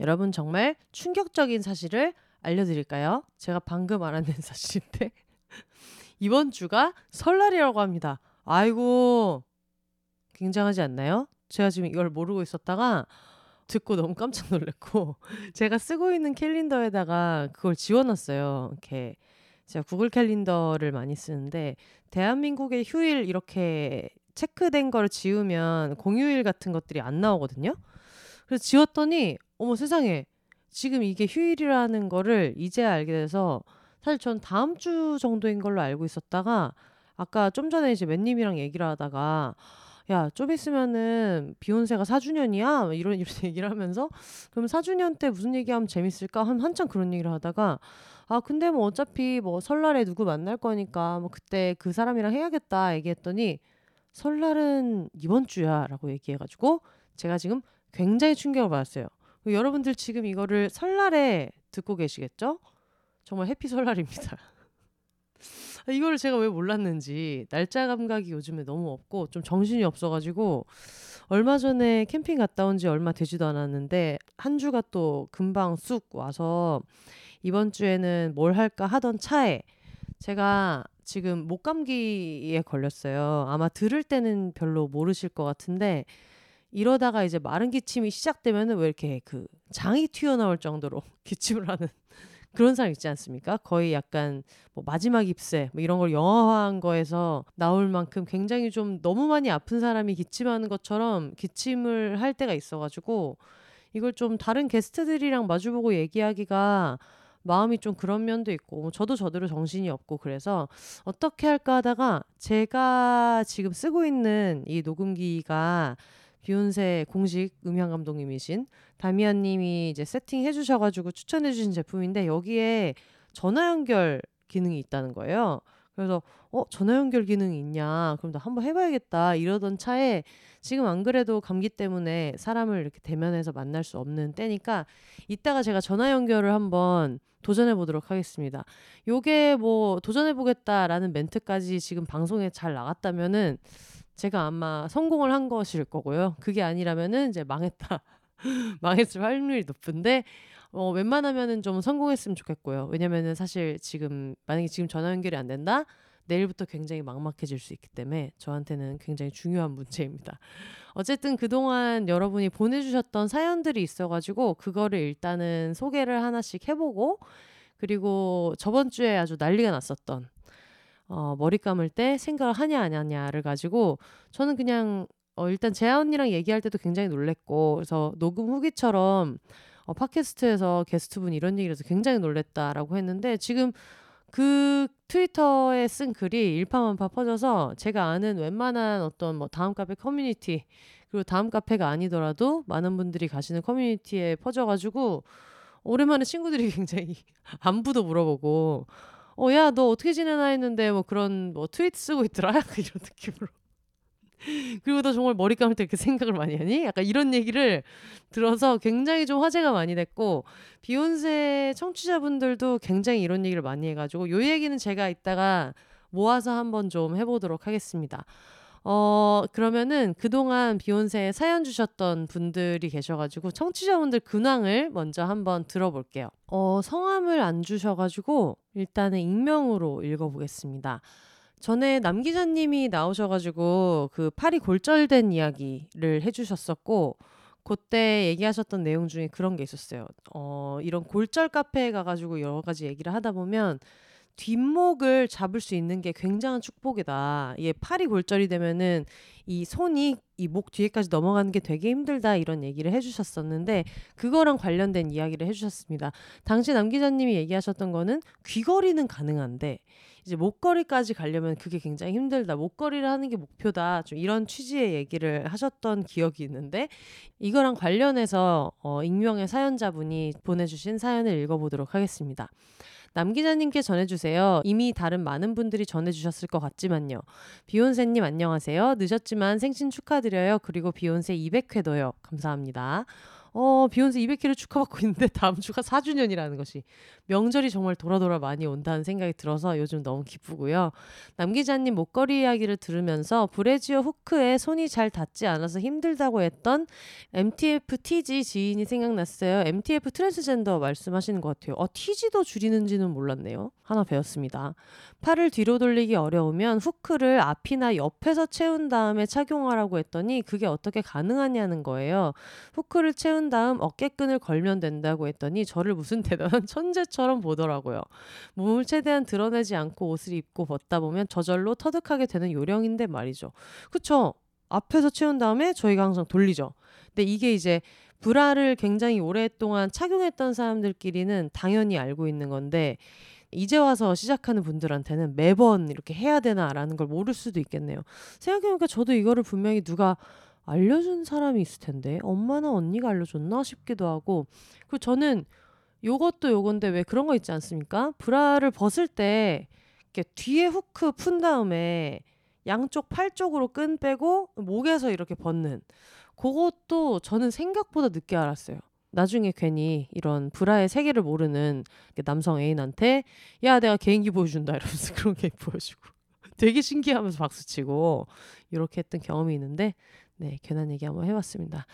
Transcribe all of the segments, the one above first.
여러분 정말 충격적인 사실을 알려드릴까요? 제가 방금 알아낸 사실인데 이번 주가 설날이라고 합니다. 아이고 굉장하지 않나요? 제가 지금 이걸 모르고 있었다가 듣고 너무 깜짝 놀랐고 제가 쓰고 있는 캘린더에다가 그걸 지워놨어요. 이렇게 제가 구글 캘린더를 많이 쓰는데 대한민국의 휴일 이렇게 체크된 걸 지우면 공휴일 같은 것들이 안 나오거든요. 그래서 지웠더니 어머 세상에 지금 이게 휴일이라는 거를 이제 알게 돼서 사실 전 다음 주 정도인 걸로 알고 있었다가 아까 좀 전에 이제 맨님이랑 얘기를 하다가 야, 좀 있으면은 비욘세가 4주년이야? 이런, 이런 얘기를 하면서, 그럼 4주년 때 무슨 얘기하면 재밌을까? 한, 한참 그런 얘기를 하다가, 아, 근데 뭐 어차피 뭐 설날에 누구 만날 거니까, 뭐 그때 그 사람이랑 해야겠다 얘기했더니, 설날은 이번 주야 라고 얘기해가지고 제가 지금 굉장히 충격을 받았어요. 여러분들 지금 이거를 설날에 듣고 계시겠죠? 정말 해피 설날입니다. 이거를 제가 왜 몰랐는지 날짜 감각이 요즘에 너무 없고 좀 정신이 없어가지고 얼마 전에 캠핑 갔다 온 지 얼마 되지도 않았는데 한 주가 또 금방 쑥 와서 이번 주에는 뭘 할까 하던 차에 제가 지금 목감기에 걸렸어요. 아마 들을 때는 별로 모르실 것 같은데 이러다가 이제 마른 기침이 시작되면은 왜 이렇게 그 장이 튀어나올 정도로 기침을 하는 그런 사람 있지 않습니까? 거의 약간 뭐 마지막 입새 뭐 이런 걸 영화화한 거에서 나올 만큼 굉장히 좀 너무 많이 아픈 사람이 기침하는 것처럼 기침을 할 때가 있어가지고 이걸 좀 다른 게스트들이랑 마주보고 얘기하기가 마음이 좀 그런 면도 있고 뭐 저도 저대로 정신이 없고 그래서 어떻게 할까 하다가 제가 지금 쓰고 있는 이 녹음기가 비욘세 공식 음향 감독님이신 다미안 님이 이제 세팅해 주셔 가지고 추천해 주신 제품인데 여기에 전화 연결 기능이 있다는 거예요. 그래서 어 전화 연결 기능이 있냐 그럼 나 한번 해봐야겠다 이러던 차에 지금 안 그래도 감기 때문에 사람을 이렇게 대면해서 만날 수 없는 때니까 이따가 제가 전화 연결을 한번 도전해 보도록 하겠습니다. 요게 뭐 도전해 보겠다라는 멘트까지 지금 방송에 잘 나갔다면은 제가 아마 성공을 한 것일 거고요. 그게 아니라면은 이제 망했다. 망했을 확률이 높은데 어, 웬만하면은 좀 성공했으면 좋겠고요. 왜냐면은 사실 지금 만약에 지금 전화 연결이 안 된다. 내일부터 굉장히 막막해질 수 있기 때문에 저한테는 굉장히 중요한 문제입니다. 어쨌든 그동안 여러분이 보내주셨던 사연들이 있어가지고 그거를 일단은 소개를 하나씩 해보고 그리고 저번 주에 아주 난리가 났었던 어, 머리 감을 때 생각을 하냐 안 하냐를 가지고 저는 그냥 어, 일단 재아 언니랑 얘기할 때도 굉장히 놀랬고 그래서 녹음 후기처럼 어, 팟캐스트에서 게스트분 이런 얘기를 해서 굉장히 놀랬다라고 했는데 지금 그 트위터에 쓴 글이 일파만파 퍼져서 제가 아는 웬만한 어떤 뭐 다음 카페 커뮤니티 그리고 다음 카페가 아니더라도 많은 분들이 가시는 커뮤니티에 퍼져가지고 오랜만에 친구들이 굉장히 안부도 물어보고 어, 야, 너 어떻게 지내나 했는데 뭐 그런 뭐 트윗 쓰고 있더라? 이런 느낌으로. 그리고 너 정말 머리 감을 때 이렇게 생각을 많이 하니? 약간 이런 얘기를 들어서 굉장히 좀 화제가 많이 됐고 비욘세 청취자분들도 굉장히 이런 얘기를 많이 해가지고 요 얘기는 제가 이따가 모아서 한번 좀 해보도록 하겠습니다. 어, 그러면은 그동안 비욘세에 사연 주셨던 분들이 계셔가지고 청취자분들 근황을 먼저 한번 들어볼게요. 어, 성함을 안 주셔가지고 일단은 익명으로 읽어보겠습니다. 전에 남 기자님이 나오셔가지고 그 팔이 골절된 이야기를 해주셨었고 그때 얘기하셨던 내용 중에 그런 게 있었어요. 어, 이런 골절 카페에 가가지고 여러 가지 얘기를 하다 보면 뒷목을 잡을 수 있는 게 굉장한 축복이다. 예, 팔이 골절이 되면은 이 손이 이 목 뒤에까지 넘어가는 게 되게 힘들다 이런 얘기를 해주셨었는데 그거랑 관련된 이야기를 해주셨습니다. 당시 남 기자님이 얘기하셨던 거는 귀걸이는 가능한데 이제 목걸이까지 가려면 그게 굉장히 힘들다. 목걸이를 하는 게 목표다. 좀 이런 취지의 얘기를 하셨던 기억이 있는데 이거랑 관련해서 어, 익명의 사연자분이 보내주신 사연을 읽어보도록 하겠습니다. 남 기자님께 전해주세요. 이미 다른 많은 분들이 전해주셨을 것 같지만요. 비욘세님 안녕하세요. 늦었지만 생신 축하드려요. 그리고 비욘세 200회도요. 감사합니다. 어, 비욘세 200회를 축하받고 있는데 다음 주가 4주년이라는 것이 명절이 정말 돌아 돌아 많이 온다는 생각이 들어서 요즘 너무 기쁘고요. 남 기자님 목걸이 이야기를 들으면서 브래지어 후크에 손이 잘 닿지 않아서 힘들다고 했던 MTF TG 지인이 생각났어요. MTF 트랜스젠더 말씀하시는 것 같아요. 어, TG도 줄이는지는 몰랐네요. 하나 배웠습니다. 팔을 뒤로 돌리기 어려우면 후크를 앞이나 옆에서 채운 다음에 착용하라고 했더니 그게 어떻게 가능하냐는 거예요. 후크를 채운 다음 어깨끈을 걸면 된다고 했더니 저를 무슨 대단한 천재처럼 보더라고요. 몸을 최대한 드러내지 않고 옷을 입고 벗다 보면 저절로 터득하게 되는 요령인데 말이죠. 그쵸? 앞에서 채운 다음에 저희가 항상 돌리죠. 근데 이게 이제 브라를 굉장히 오랫동안 착용했던 사람들끼리는 당연히 알고 있는 건데 이제 와서 시작하는 분들한테는 매번 이렇게 해야 되나라는 걸 모를 수도 있겠네요. 생각해보니까 저도 이거를 분명히 누가 알려준 사람이 있을 텐데 엄마나 언니가 알려줬나 싶기도 하고 그리고 저는 요것도 요건데 왜 그런 거 있지 않습니까? 브라를 벗을 때 이렇게 뒤에 후크 푼 다음에 양쪽 팔 쪽으로 끈 빼고 목에서 이렇게 벗는 그것도 저는 생각보다 늦게 알았어요. 나중에 괜히 이런 브라의 세계를 모르는 남성 애인한테 야 내가 개인기 보여준다 이러면서 그런 게 보여주고 되게 신기하면서 박수치고 이렇게 했던 경험이 있는데 네 괜한 얘기 한번 해봤습니다.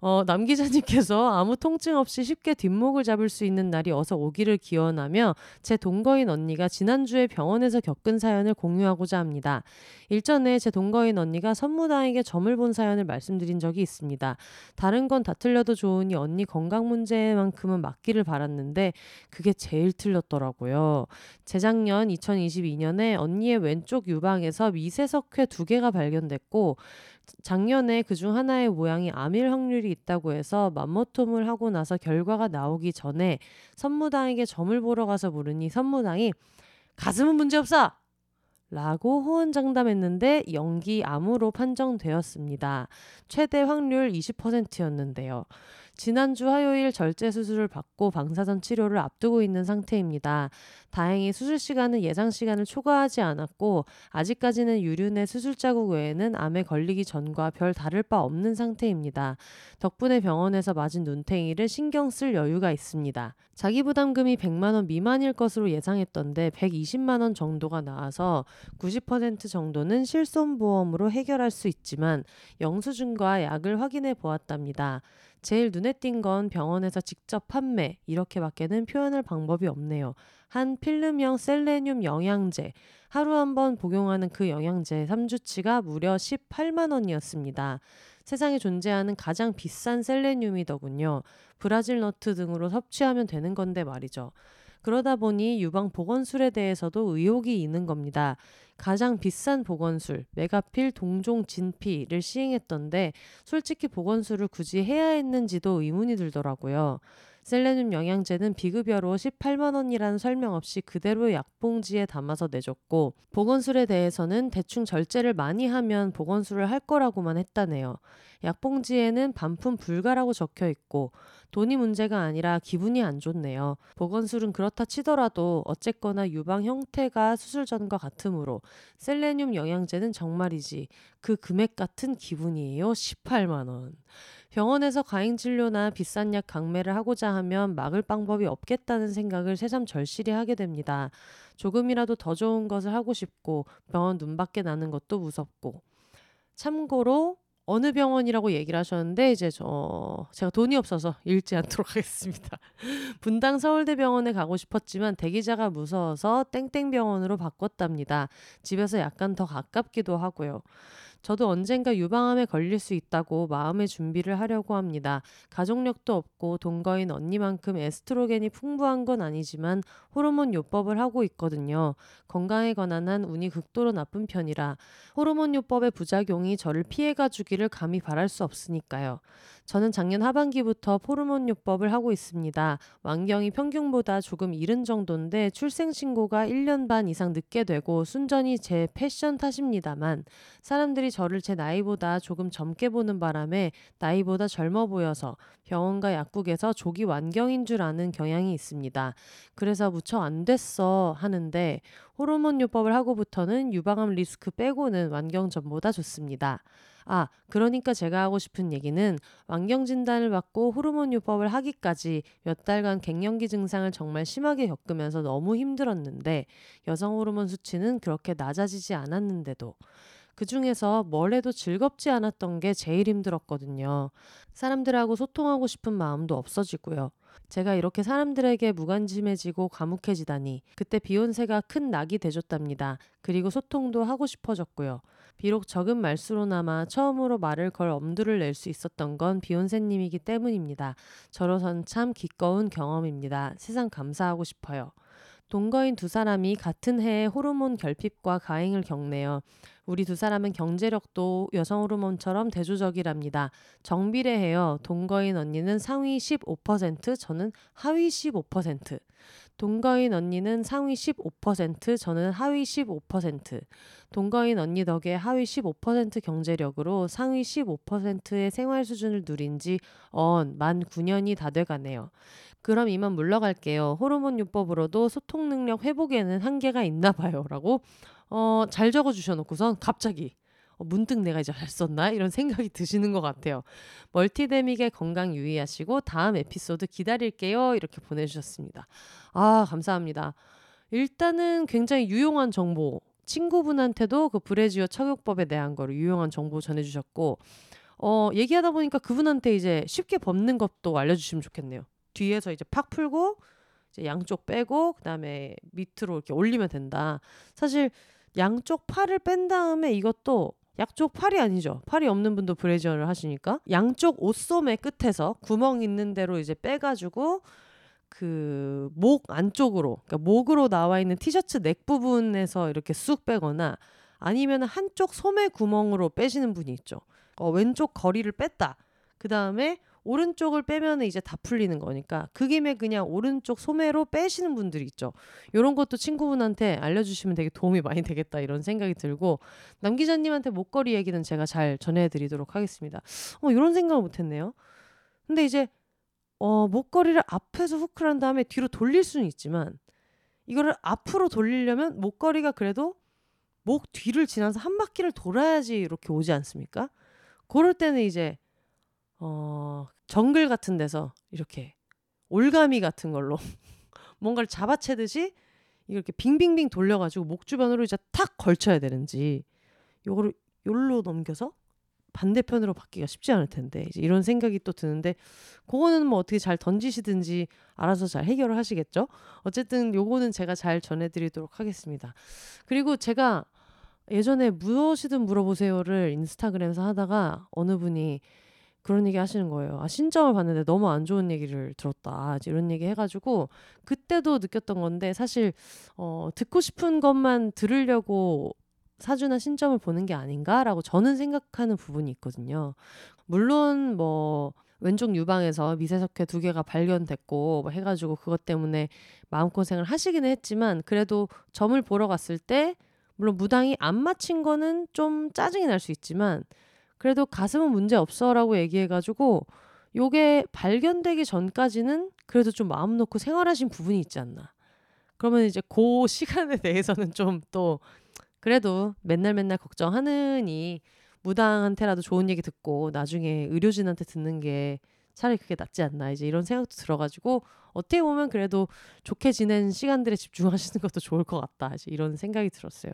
어, 남 기자님께서 아무 통증 없이 쉽게 뒷목을 잡을 수 있는 날이 어서 오기를 기원하며 제 동거인 언니가 지난주에 병원에서 겪은 사연을 공유하고자 합니다. 일전에 제 동거인 언니가 선무당에게 점을 본 사연을 말씀드린 적이 있습니다. 다른 건 다 틀려도 좋으니 언니 건강 문제만큼은 맞기를 바랐는데 그게 제일 틀렸더라고요. 재작년 2022년에 언니의 왼쪽 유방에서 미세석회 두 개가 발견됐고 작년에 그중 하나의 모양이 암일 확률이 있다고 해서 맘모톰을 하고 나서 결과가 나오기 전에 선무당에게 점을 보러 가서 물으니 선무당이 가슴은 문제없어! 라고 호언장담했는데 연기 암으로 판정되었습니다. 최대 확률 20%였는데요. 지난주 화요일 절제 수술을 받고 방사선 치료를 앞두고 있는 상태입니다. 다행히 수술 시간은 예상 시간을 초과하지 않았고 아직까지는 유륜의 수술 자국 외에는 암에 걸리기 전과 별 다를 바 없는 상태입니다. 덕분에 병원에서 맞은 눈탱이를 신경 쓸 여유가 있습니다. 자기 부담금이 100만 원 미만일 것으로 예상했던데 120만 원 정도가 나와서 90% 정도는 실손 보험으로 해결할 수 있지만 영수증과 약을 확인해 보았답니다. 제일 눈에 띈 건 병원에서 직접 판매 이렇게밖에는 표현할 방법이 없네요. 한 필름형 셀레늄 영양제 하루 한 번 복용하는 그 영양제 3주치가 무려 18만 원이었습니다. 세상에 존재하는 가장 비싼 셀레늄이더군요. 브라질 너트 등으로 섭취하면 되는 건데 말이죠. 그러다 보니 유방 보건술에 대해서도 의혹이 있는 겁니다. 가장 비싼 보건술, 메가필, 동종, 진피를 시행했던데 솔직히 보건술을 굳이 해야 했는지도 의문이 들더라고요. 셀레늄 영양제는 비급여로 18만 원이라는 설명 없이 그대로 약봉지에 담아서 내줬고 보건술에 대해서는 대충 절제를 많이 하면 보건술을 할 거라고만 했다네요. 약봉지에는 반품 불가라고 적혀 있고 돈이 문제가 아니라 기분이 안 좋네요. 보건술은 그렇다 치더라도 어쨌거나 유방 형태가 수술 전과 같으므로 셀레늄 영양제는 정말이지 그 금액 같은 기분이에요. 18만 원. 병원에서 과잉 진료나 비싼 약 강매를 하고자 하면 막을 방법이 없겠다는 생각을 새삼 절실히 하게 됩니다. 조금이라도 더 좋은 것을 하고 싶고 병원 눈 밖에 나는 것도 무섭고. 참고로 어느 병원이라고 얘기를 하셨는데 이제 저 제가 돈이 없어서 읽지 않도록 하겠습니다. 분당 서울대병원에 가고 싶었지만 대기자가 무서워서 땡땡병원으로 바꿨답니다. 집에서 약간 더 가깝기도 하고요. 저도 언젠가 유방암에 걸릴 수 있다고 마음의 준비를 하려고 합니다. 가족력도 없고 동거인 언니만큼 에스트로겐이 풍부한 건 아니지만 호르몬 요법을 하고 있거든요. 건강에 관한 한 운이 극도로 나쁜 편이라 호르몬 요법의 부작용이 저를 피해가 주기를 감히 바랄 수 없으니까요. 저는 작년 하반기부터 호르몬 요법을 하고 있습니다. 완경이 평균보다 조금 이른 정도인데 출생 신고가 1년 반 이상 늦게 되고 순전히 제 패션 탓입니다만 사람들이 저를 제 나이보다 조금 젊게 보는 바람에 나이보다 젊어 보여서 병원과 약국에서 조기 완경인 줄 아는 경향이 있습니다. 그래서 무척 안 됐어 하는데 호르몬 요법을 하고부터는 유방암 리스크 빼고는 완경 전보다 좋습니다. 아, 그러니까 제가 하고 싶은 얘기는 완경 진단을 받고 호르몬 요법을 하기까지 몇 달간 갱년기 증상을 정말 심하게 겪으면서 너무 힘들었는데 여성 호르몬 수치는 그렇게 낮아지지 않았는데도 그 중에서 뭘 해도 즐겁지 않았던 게 제일 힘들었거든요. 사람들하고 소통하고 싶은 마음도 없어지고요. 제가 이렇게 사람들에게 무관심해지고 과묵해지다니 그때 비욘세가 큰 낙이 돼줬답니다. 그리고 소통도 하고 싶어졌고요. 비록 적은 말수로나마 처음으로 말을 걸 엄두를 낼 수 있었던 건 비욘세님이기 때문입니다. 저로선 참 기꺼운 경험입니다. 세상 감사하고 싶어요. 동거인 두 사람이 같은 해에 호르몬 결핍과 가행을 겪네요. 우리 두 사람은 경제력도 여성 호르몬처럼 대조적이랍니다. 정비례해요. 동거인 언니는 상위 15%, 저는 하위 15%. 동거인 언니는 상위 15%, 저는 하위 15%. 동거인 언니 덕에 하위 15% 경제력으로 상위 15%의 생활 수준을 누린 지 언, 만 9년이 다 돼가네요. 그럼 이만 물러갈게요. 호르몬 요법으로도 소통 능력 회복에는 한계가 있나 봐요. 라고 어, 잘 적어 주셔놓고선 갑자기 어, 문득 내가 이제 잘 썼나 이런 생각이 드시는 것 같아요. 멀티데믹의 건강 유의하시고 다음 에피소드 기다릴게요 이렇게 보내주셨습니다. 아 감사합니다. 일단은 굉장히 유용한 정보 친구분한테도 그 브레지어 착용법에 대한 거를 유용한 정보 전해주셨고 어 얘기하다 보니까 그분한테 이제 쉽게 벗는 것도 알려주시면 좋겠네요. 뒤에서 이제 팍 풀고 이제 양쪽 빼고 그다음에 밑으로 이렇게 올리면 된다. 사실 양쪽 팔을 뺀 다음에 이것도 양쪽 팔이 아니죠. 팔이 없는 분도 브레이저를 하시니까 양쪽 옷소매 끝에서 구멍 있는 대로 이제 빼가지고 그 목 안쪽으로 그러니까 목으로 나와 있는 티셔츠 넥 부분에서 이렇게 쑥 빼거나 아니면 한쪽 소매 구멍으로 빼시는 분이 있죠. 어, 왼쪽 거리를 뺐다. 그 다음에 오른쪽을 빼면 이제 다 풀리는 거니까 그 김에 그냥 오른쪽 소매로 빼시는 분들이 있죠. 이런 것도 친구분한테 알려주시면 되게 도움이 많이 되겠다 이런 생각이 들고 남 기자님한테 목걸이 얘기는 제가 잘 전해드리도록 하겠습니다. 어 이런 생각을 못했네요. 근데 이제 어 목걸이를 앞에서 후크를 한 다음에 뒤로 돌릴 수는 있지만 이거를 앞으로 돌리려면 목걸이가 그래도 목 뒤를 지나서 한 바퀴를 돌아야지 이렇게 오지 않습니까? 그럴 때는 이제 어 정글 같은 데서 이렇게 올가미 같은 걸로 뭔가를 잡아채듯이 이렇게 빙빙빙 돌려가지고 목 주변으로 이제 탁 걸쳐야 되는지 요거를 요로 넘겨서 반대편으로 받기가 쉽지 않을 텐데 이제 이런 생각이 또 드는데 그거는 뭐 어떻게 잘 던지시든지 알아서 잘 해결을 하시겠죠. 어쨌든 요거는 제가 잘 전해드리도록 하겠습니다. 그리고 제가 예전에 무엇이든 물어보세요를 인스타그램에서 하다가 어느 분이 그런 얘기 하시는 거예요. 아, 신점을 봤는데 너무 안 좋은 얘기를 들었다. 이런 얘기 해가지고 그때도 느꼈던 건데 사실 어, 듣고 싶은 것만 들으려고 사주나 신점을 보는 게 아닌가라고 저는 생각하는 부분이 있거든요. 물론 뭐 왼쪽 유방에서 미세석회 두 개가 발견됐고 뭐 해가지고 그것 때문에 마음고생을 하시기는 했지만 그래도 점을 보러 갔을 때 물론 무당이 안 맞힌 거는 좀 짜증이 날 수 있지만 그래도 가슴은 문제 없어라고 얘기해가지고 요게 발견되기 전까지는 그래도 좀 마음 놓고 생활하신 부분이 있지 않나. 그러면 이제 그 시간에 대해서는 좀 또 그래도 맨날 맨날 걱정하느니 무당한테라도 좋은 얘기 듣고 나중에 의료진한테 듣는 게 차라리 그게 낫지 않나 이제 이런 생각도 들어가지고 어떻게 보면 그래도 좋게 지낸 시간들에 집중하시는 것도 좋을 것 같다 이제 이런 생각이 들었어요.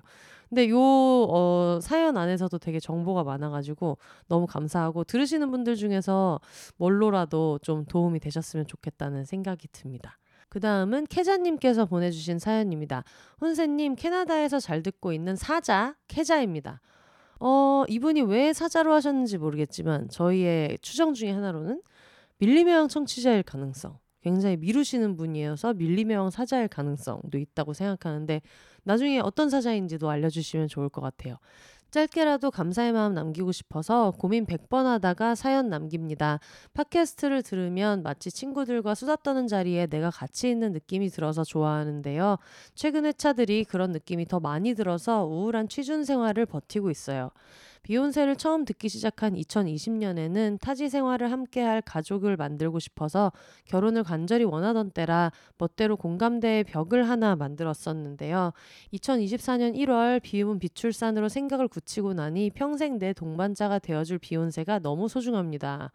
근데 요 어, 사연 안에서도 되게 정보가 많아가지고 너무 감사하고 들으시는 분들 중에서 뭘로라도 좀 도움이 되셨으면 좋겠다는 생각이 듭니다. 그 다음은 캐자님께서 보내주신 사연입니다. 혼세님 캐나다에서 잘 듣고 있는 사자 캐자입니다. 어, 이분이 왜 사자로 하셨는지 모르겠지만 저희의 추정 중에 하나로는 밀림의 청취자일 가능성 굉장히 미루시는 분이어서 밀림의 사자일 가능성도 있다고 생각하는데 나중에 어떤 사자인지도 알려주시면 좋을 것 같아요. 짧게라도 감사의 마음 남기고 싶어서 고민 100번 하다가 사연 남깁니다. 팟캐스트를 들으면 마치 친구들과 수다 떠는 자리에 내가 같이 있는 느낌이 들어서 좋아하는데요. 최근 회차들이 그런 느낌이 더 많이 들어서 우울한 취준 생활을 버티고 있어요. 비욘세를 처음 듣기 시작한 2020년에는 타지 생활을 함께할 가족을 만들고 싶어서 결혼을 간절히 원하던 때라 멋대로 공감대의 벽을 하나 만들었었는데요. 2024년 1월 비움 비출산으로 생각을 굳히고 나니 평생 내 동반자가 되어줄 비욘세가 너무 소중합니다.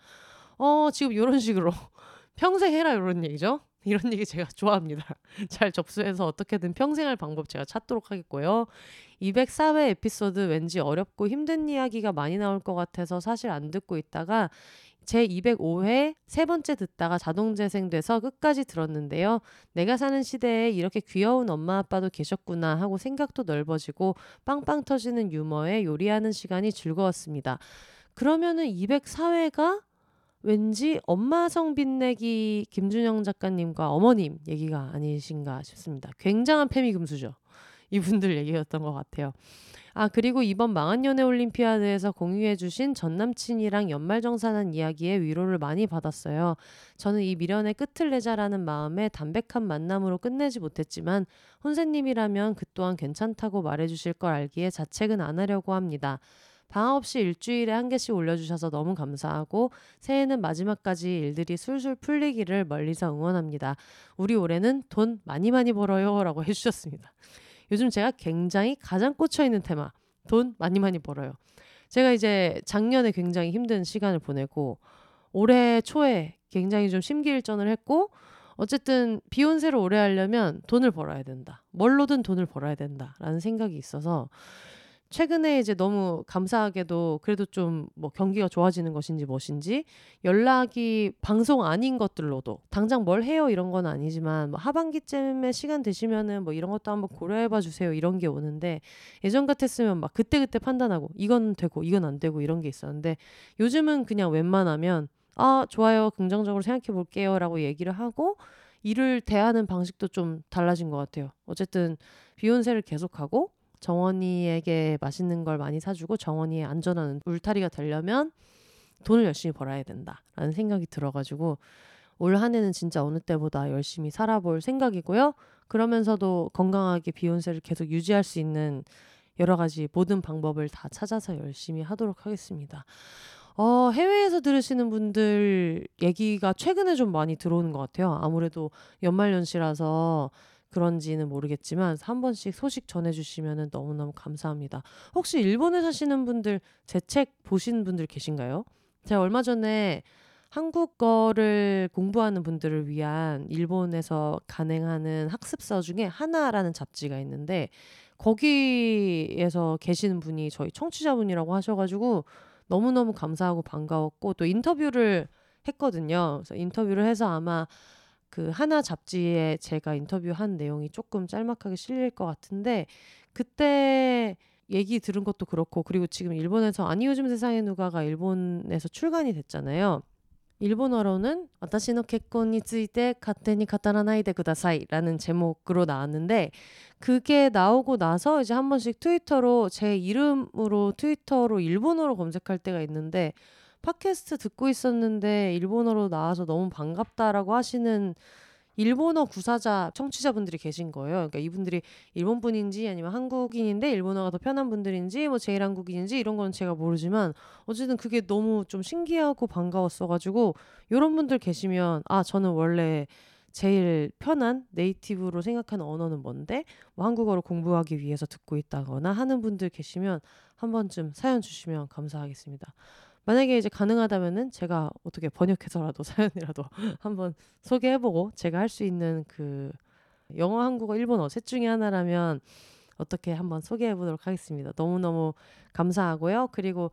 어, 지금 이런 식으로 평생 해라 이런 얘기죠. 이런 얘기 제가 좋아합니다. 잘 접수해서 어떻게든 평생 할 방법 제가 찾도록 하겠고요. 204회 에피소드 왠지 어렵고 힘든 이야기가 많이 나올 것 같아서 사실 안 듣고 있다가 제 205회 세 번째 듣다가 자동 재생돼서 끝까지 들었는데요. 내가 사는 시대에 이렇게 귀여운 엄마 아빠도 계셨구나 하고 생각도 넓어지고 빵빵 터지는 유머에 요리하는 시간이 즐거웠습니다. 그러면은 204회가 왠지 엄마 성 빛내기 김준영 작가님과 어머님 얘기가 아니신가 싶습니다. 굉장한 페미 금수죠. 이분들 얘기였던 것 같아요. 아 그리고 이번 망한 연애 올림피아드에서 공유해주신 전 남친이랑 연말정산한 이야기에 위로를 많이 받았어요. 저는 이 미련의 끝을 내자라는 마음에 담백한 만남으로 끝내지 못했지만 혼세님이라면 그 또한 괜찮다고 말해주실 걸 알기에 자책은 안 하려고 합니다. 방학 없이 일주일에 한 개씩 올려주셔서 너무 감사하고 새해는 마지막까지 일들이 술술 풀리기를 멀리서 응원합니다. 우리 올해는 돈 많이 많이 벌어요 라고 해주셨습니다. 요즘 제가 굉장히 가장 꽂혀 있는 테마 돈 많이 많이 벌어요. 제가 이제 작년에 굉장히 힘든 시간을 보내고 올해 초에 굉장히 좀 심기일전을 했고 어쨌든 비욘세를 오래 하려면 돈을 벌어야 된다. 뭘로든 돈을 벌어야 된다라는 생각이 있어서 최근에 이제 너무 감사하게도 그래도 좀 뭐 경기가 좋아지는 것인지 무엇인지 연락이 방송 아닌 것들로도 당장 뭘 해요 이런 건 아니지만 뭐 하반기쯤에 시간 되시면은 뭐 이런 것도 한번 고려해 봐 주세요 이런 게 오는데 예전 같았으면 막 그때그때 판단하고 이건 되고 이건 안 되고 이런 게 있었는데 요즘은 그냥 웬만하면 아 좋아요 긍정적으로 생각해 볼게요 라고 얘기를 하고 일을 대하는 방식도 좀 달라진 것 같아요. 어쨌든 비욘세를 계속하고 정원이에게 맛있는 걸 많이 사주고 정원이의 안전한 울타리가 되려면 돈을 열심히 벌어야 된다라는 생각이 들어가지고 올 한 해는 진짜 어느 때보다 열심히 살아볼 생각이고요. 그러면서도 건강하게 비욘세를 계속 유지할 수 있는 여러 가지 모든 방법을 다 찾아서 열심히 하도록 하겠습니다. 어, 해외에서 들으시는 분들 얘기가 최근에 좀 많이 들어오는 것 같아요. 아무래도 연말연시라서 그런지는 모르겠지만 한 번씩 소식 전해주시면 너무너무 감사합니다. 혹시 일본에 사시는 분들 제 책 보신 분들 계신가요? 제가 얼마 전에 한국어를 공부하는 분들을 위한 일본에서 간행하는 학습서 중에 하나라는 잡지가 있는데 거기에서 계시는 분이 저희 청취자분이라고 하셔가지고 너무너무 감사하고 반가웠고 또 인터뷰를 했거든요. 그래서 인터뷰를 해서 아마 그 하나 잡지에 제가 인터뷰한 내용이 조금 짤막하게 실릴 것 같은데 그때 얘기 들은 것도 그렇고 그리고 지금 일본에서 아니 요즘 세상에 누가가 일본에서 출간이 됐잖아요. 일본어로는 와타시노 kết婚に ついて 勝手に 語らないで ください라는 제목으로 나왔는데 그게 나오고 나서 이제 한 번씩 트위터로 제 이름으로 트위터로 일본어로 검색할 때가 있는데 팟캐스트 듣고 있었는데 일본어로 나와서 너무 반갑다라고 하시는 일본어 구사자 청취자분들이 계신 거예요. 그러니까 이분들이 일본 분인지 아니면 한국인인데 일본어가 더 편한 분들인지 뭐 제일 한국인인지 이런 건 제가 모르지만 어쨌든 그게 너무 좀 신기하고 반가웠어가지고 이런 분들 계시면 아 저는 원래 제일 편한 네이티브로 생각하는 언어는 뭔데 뭐 한국어를 공부하기 위해서 듣고 있다거나 하는 분들 계시면 한 번쯤 사연 주시면 감사하겠습니다. 만약에 이제 가능하다면은 제가 어떻게 번역해서라도 사연이라도 한번 소개해보고 제가 할 수 있는 그 영어, 한국어, 일본어 셋 중에 하나라면 어떻게 한번 소개해 보도록 하겠습니다. 너무너무 감사하고요. 그리고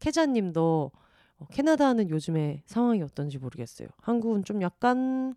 캐자님도 어, 캐나다는 요즘에 상황이 어떤지 모르겠어요. 한국은 좀 약간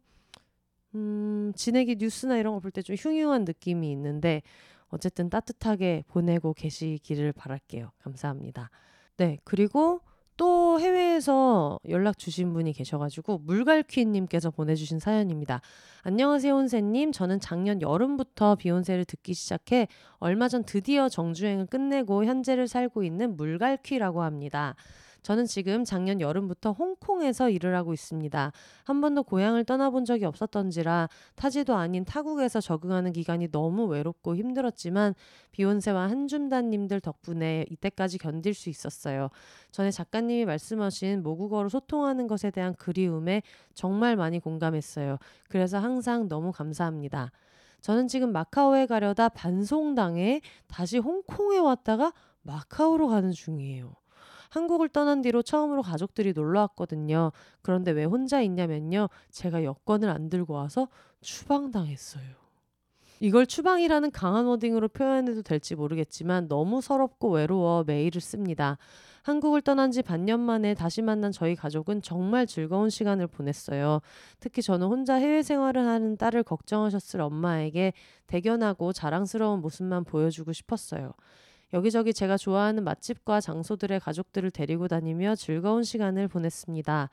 음, 진액이 뉴스나 이런 거 볼 때 좀 흉흉한 느낌이 있는데 어쨌든 따뜻하게 보내고 계시기를 바랄게요. 감사합니다. 네, 그리고 또 해외에서 연락 주신 분이 계셔가지고 물갈퀴님께서 보내주신 사연입니다. 안녕하세요 혼세님. 저는 작년 여름부터 비욘세를 듣기 시작해 얼마 전 드디어 정주행을 끝내고 현재를 살고 있는 물갈퀴라고 합니다. 저는 지금 작년 여름부터 홍콩에서 일을 하고 있습니다. 한 번도 고향을 떠나본 적이 없었던지라 타지도 아닌 타국에서 적응하는 기간이 너무 외롭고 힘들었지만 비욘세와 한줌단님들 덕분에 이때까지 견딜 수 있었어요. 전에 작가님이 말씀하신 모국어로 소통하는 것에 대한 그리움에 정말 많이 공감했어요. 그래서 항상 너무 감사합니다. 저는 지금 마카오에 가려다 반송당해 다시 홍콩에 왔다가 마카오로 가는 중이에요. 한국을 떠난 뒤로 처음으로 가족들이 놀러 왔거든요. 그런데 왜 혼자 있냐면요. 제가 여권을 안 들고 와서 추방당했어요. 이걸 추방이라는 강한 워딩으로 표현해도 될지 모르겠지만 너무 서럽고 외로워 메일을 씁니다. 한국을 떠난 지 반년 만에 다시 만난 저희 가족은 정말 즐거운 시간을 보냈어요. 특히 저는 혼자 해외 생활을 하는 딸을 걱정하셨을 엄마에게 대견하고 자랑스러운 모습만 보여주고 싶었어요. 여기저기 제가 좋아하는 맛집과 장소들의 가족들을 데리고 다니며 즐거운 시간을 보냈습니다.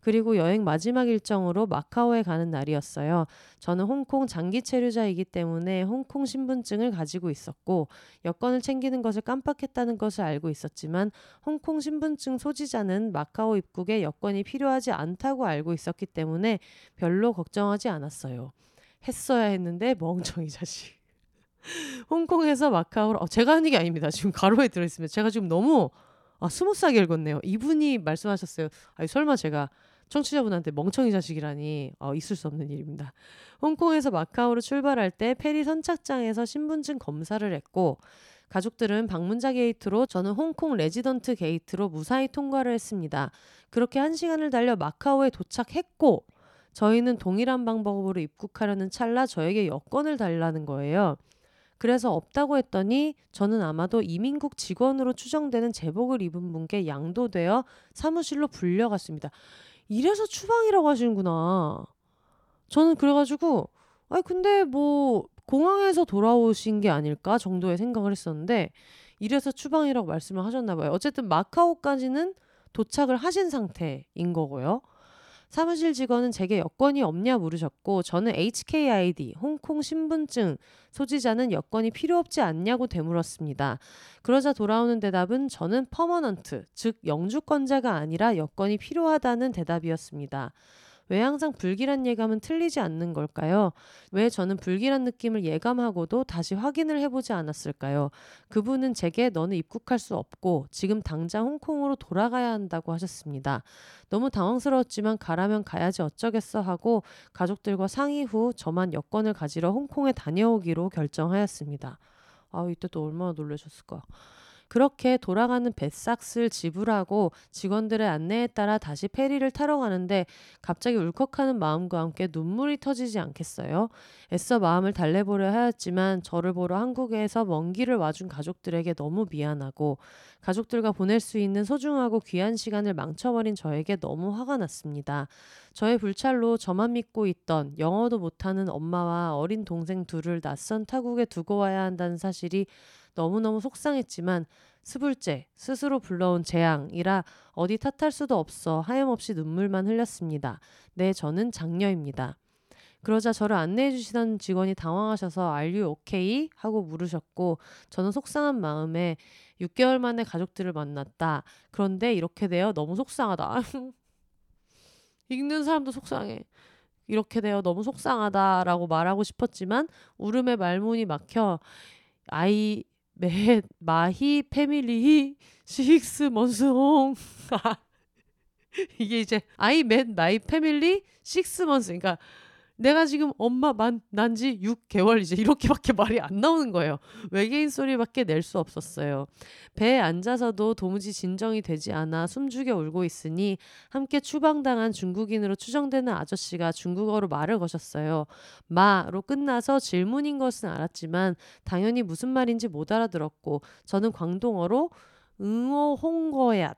그리고 여행 마지막 일정으로 마카오에 가는 날이었어요. 저는 홍콩 장기 체류자이기 때문에 홍콩 신분증을 가지고 있었고 여권을 챙기는 것을 깜빡했다는 것을 알고 있었지만 홍콩 신분증 소지자는 마카오 입국에 여권이 필요하지 않다고 알고 있었기 때문에 별로 걱정하지 않았어요. 했어야 했는데 멍청이 자식. 홍콩에서 마카오로 어, 제가 하는 게 아닙니다. 지금 가로에 들어 있습니다. 제가 지금 너무 아, smooth하게 읽었네요. 이분이 말씀하셨어요. 아니, 설마 제가 청취자분한테 멍청이 자식이라니 어, 있을 수 없는 일입니다. 홍콩에서 마카오로 출발할 때 페리 선착장에서 신분증 검사를 했고 가족들은 방문자 게이트로 저는 홍콩 resident gate로 무사히 통과를 했습니다. 그렇게 한 시간을 달려 마카오에 도착했고 저희는 동일한 방법으로 입국하려는 찰나 저에게 여권을 달라는 거예요. 그래서 없다고 했더니 저는 아마도 이민국 직원으로 추정되는 제복을 입은 분께 양도되어 사무실로 불려갔습니다. 이래서 추방이라고 하시는구나. 저는 그래가지고 아니 근데 뭐 공항에서 돌아오신 게 아닐까 정도의 생각을 했었는데 이래서 추방이라고 말씀을 하셨나 봐요. 어쨌든 마카오까지는 도착을 하신 상태인 거고요. 사무실 직원은 제게 여권이 없냐 물으셨고 저는 HKID 홍콩 신분증 소지자는 여권이 필요 없지 않냐고 되물었습니다. 그러자 돌아오는 대답은 저는 퍼머넌트 즉 영주권자가 아니라 여권이 필요하다는 대답이었습니다. 왜 항상 불길한 예감은 틀리지 않는 걸까요? 왜 저는 불길한 느낌을 예감하고도 다시 확인을 해보지 않았을까요? 그분은 제게 너는 입국할 수 없고 지금 당장 홍콩으로 돌아가야 한다고 하셨습니다. 너무 당황스러웠지만 가라면 가야지 어쩌겠어 하고 가족들과 상의 후 저만 여권을 가지러 홍콩에 다녀오기로 결정하였습니다. 아 이때 또 얼마나 놀라셨을까. 그렇게 돌아가는 뱃삭스를 지불하고 직원들의 안내에 따라 다시 페리를 타러 가는데 갑자기 울컥하는 마음과 함께 눈물이 터지지 않겠어요? 애써 마음을 달래보려 하였지만 저를 보러 한국에서 먼 길을 와준 가족들에게 너무 미안하고 가족들과 보낼 수 있는 소중하고 귀한 시간을 망쳐버린 저에게 너무 화가 났습니다. 저의 불찰로 저만 믿고 있던 영어도 못하는 엄마와 어린 동생 둘을 낯선 타국에 두고 와야 한다는 사실이 너무너무 속상했지만 스불제, 스스로 불러온 재앙이라 어디 탓할 수도 없어 하염없이 눈물만 흘렸습니다. 네, 저는 장녀입니다. 그러자 저를 안내해 주시던 직원이 당황하셔서 you okay? 하고 물으셨고 저는 속상한 마음에 6개월 만에 가족들을 만났다. 그런데 이렇게 되어 너무 속상하다. 읽는 사람도 속상해. 이렇게 되어 너무 속상하다라고 말하고 싶었지만 울음의 말문이 막혀 I met my family six months 홍 이게 이제 I met my family six months 그러니까 내가 지금 엄마 만 난 지 6개월 이제 이렇게밖에 말이 안 나오는 거예요. 외계인 소리밖에 낼 수 없었어요. 배에 앉아서도 도무지 진정이 되지 않아 숨죽여 울고 있으니 함께 추방당한 중국인으로 추정되는 아저씨가 중국어로 말을 거셨어요. 마로 끝나서 질문인 것은 알았지만 당연히 무슨 말인지 못 알아들었고 저는 광동어로 응어 홍거얏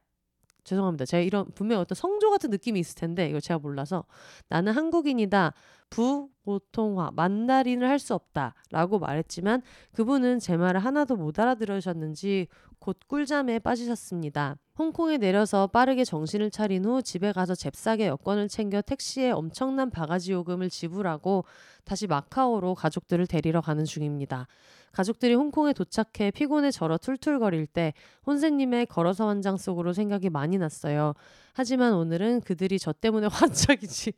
죄송합니다. 제가 이런 분명 어떤 성조 같은 느낌이 있을 텐데 이거 제가 몰라서 나는 한국인이다. 부보통화 만다린을 할 수 없다 라고 말했지만 그분은 제 말을 하나도 못 알아들으셨는지 곧 꿀잠에 빠지셨습니다. 홍콩에 내려서 빠르게 정신을 차린 후 집에 가서 잽싸게 여권을 챙겨 택시에 엄청난 바가지 요금을 지불하고 다시 마카오로 가족들을 데리러 가는 중입니다. 가족들이 홍콩에 도착해 피곤에 절어 툴툴거릴 때 혼세님의 걸어서 환장 속으로 생각이 많이 났어요. 하지만 오늘은 그들이 저 때문에 환장이지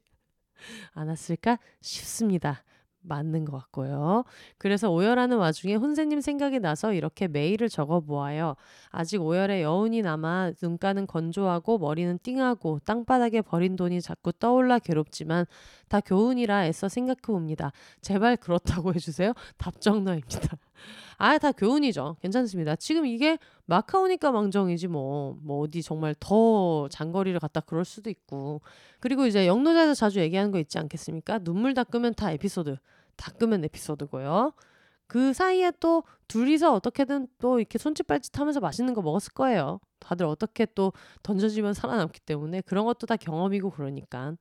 않았을까 싶습니다. 맞는 것 같고요. 그래서 오열하는 와중에 혼세님 생각이 나서 이렇게 메일을 적어 보아요. 아직 오열에 여운이 남아 눈가는 건조하고 머리는 띵하고 땅바닥에 버린 돈이 자꾸 떠올라 괴롭지만 다 교훈이라 애써 생각해 봅니다. 제발 그렇다고 해주세요. 답정너입니다. 아, 다 교훈이죠. 괜찮습니다. 지금 이게 마카오니까 망정이지 뭐. 뭐 어디 정말 더 장거리를 갔다 그럴 수도 있고. 그리고 이제 영노자에서 자주 얘기하는 거 있지 않겠습니까? 눈물 닦으면 다 에피소드. 닦으면 에피소드고요. 그 사이에 또 둘이서 어떻게든 또 이렇게 손짓 발짓 하면서 맛있는 거 먹었을 거예요. 다들 어떻게 또 던져지면 살아남기 때문에 그런 것도 다 경험이고 그러니까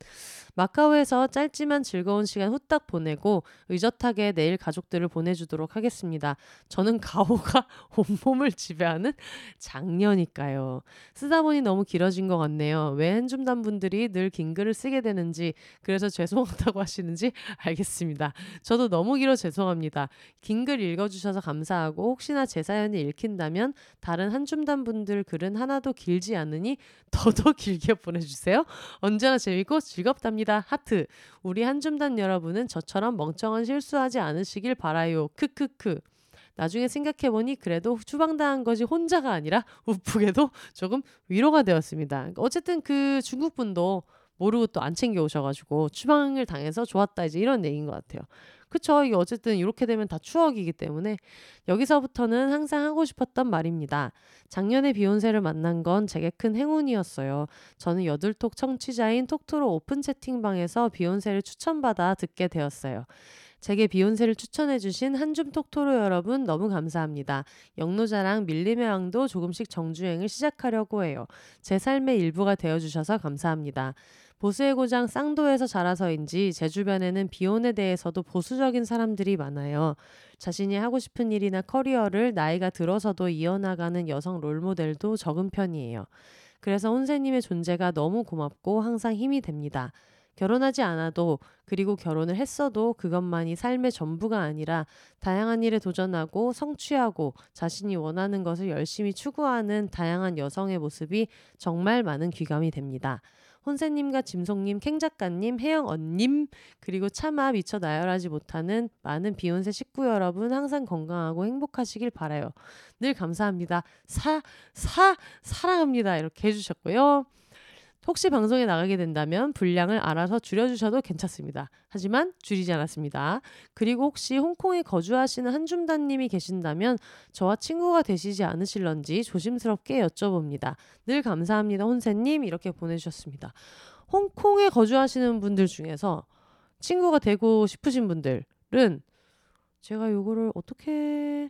마카오에서 짧지만 즐거운 시간 후딱 보내고 의젓하게 내일 가족들을 보내주도록 하겠습니다. 저는 가오가 온몸을 지배하는 장녀니까요. 쓰다 보니 너무 길어진 것 같네요. 왜 한줌단 분들이 늘 긴 글을 쓰게 되는지 그래서 죄송하다고 하시는지 알겠습니다. 저도 너무 길어 죄송합니다. 긴 글 읽어주셔서 감사 하고 혹시나 제 사연이 읽힌다면 다른 한줌단 분들 글은 하나도 길지 않으니 더더 길게 보내주세요. 언제나 재밌고 즐겁답니다. 하트. 우리 한줌단 여러분은 저처럼 멍청한 실수하지 않으시길 바라요. 크크크. 나중에 생각해보니 그래도 추방당한 것이 혼자가 아니라 우프게도 조금 위로가 되었습니다. 어쨌든 그 중국 분도 모르고 또 안 챙겨 오셔가지고 추방을 당해서 좋았다 이제 이런 얘기인 것 같아요. 그쵸. 이게 어쨌든 이렇게 되면 다 추억이기 때문에 여기서부터는 항상 하고 싶었던 말입니다. 작년에 비욘세를 만난 건 제게 큰 행운이었어요. 저는 여들톡 청취자인 톡토로 오픈 채팅방에서 비욘세를 추천받아 듣게 되었어요. 제게 비욘세를 추천해주신 한줌 톡토로 여러분 너무 감사합니다. 영노자랑 밀림의 왕도 조금씩 정주행을 시작하려고 해요. 제 삶의 일부가 되어주셔서 감사합니다. 보수의 고장 쌍도에서 자라서인지 제 주변에는 비혼에 대해서도 보수적인 사람들이 많아요. 자신이 하고 싶은 일이나 커리어를 나이가 들어서도 이어나가는 여성 롤모델도 적은 편이에요. 그래서 혼세님의 존재가 너무 고맙고 항상 힘이 됩니다. 결혼하지 않아도 그리고 결혼을 했어도 그것만이 삶의 전부가 아니라 다양한 일에 도전하고 성취하고 자신이 원하는 것을 열심히 추구하는 다양한 여성의 모습이 정말 많은 귀감이 됩니다. 혼세님과 짐송님, 캥작가님, 혜영 언님 그리고 차마 미처 나열하지 못하는 많은 비욘세 식구 여러분 항상 건강하고 행복하시길 바라요. 늘 감사합니다. 사, 사, 사랑합니다. 이렇게 해주셨고요. 혹시 방송에 나가게 된다면 분량을 알아서 줄여주셔도 괜찮습니다. 하지만 줄이지 않았습니다. 그리고 혹시 홍콩에 거주하시는 한줌단님이 계신다면 저와 친구가 되시지 않으실런지 조심스럽게 여쭤봅니다. 늘 감사합니다. 혼세님 이렇게 보내주셨습니다. 홍콩에 거주하시는 분들 중에서 친구가 되고 싶으신 분들은 제가 이거를 어떻게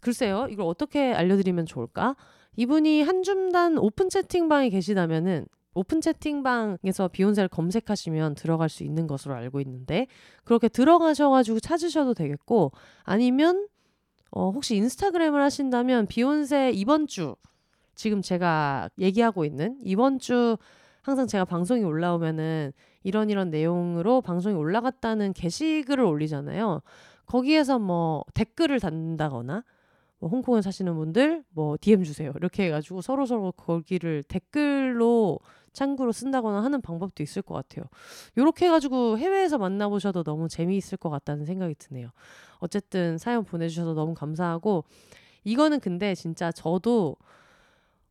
글쎄요 이걸 어떻게 알려드리면 좋을까? 이분이 한줌단 오픈 채팅방에 계시다면은 오픈 채팅방에서 비욘세를 검색하시면 들어갈 수 있는 것으로 알고 있는데 그렇게 들어가셔가지고 찾으셔도 되겠고 아니면 어, 혹시 인스타그램을 하신다면 비욘세 이번 주 지금 제가 얘기하고 있는 이번 주 항상 제가 방송이 올라오면은 이런 이런 내용으로 방송이 올라갔다는 게시글을 올리잖아요. 거기에서 뭐 댓글을 단다거나 뭐 홍콩에 사시는 분들 뭐 DM 주세요. 이렇게 해가지고 서로 서로 거기를 댓글로 창구로 쓴다거나 하는 방법도 있을 것 같아요. 이렇게 해가지고 해외에서 만나보셔도 너무 재미있을 것 같다는 생각이 드네요. 어쨌든 사연 보내주셔서 너무 감사하고 이거는 근데 진짜 저도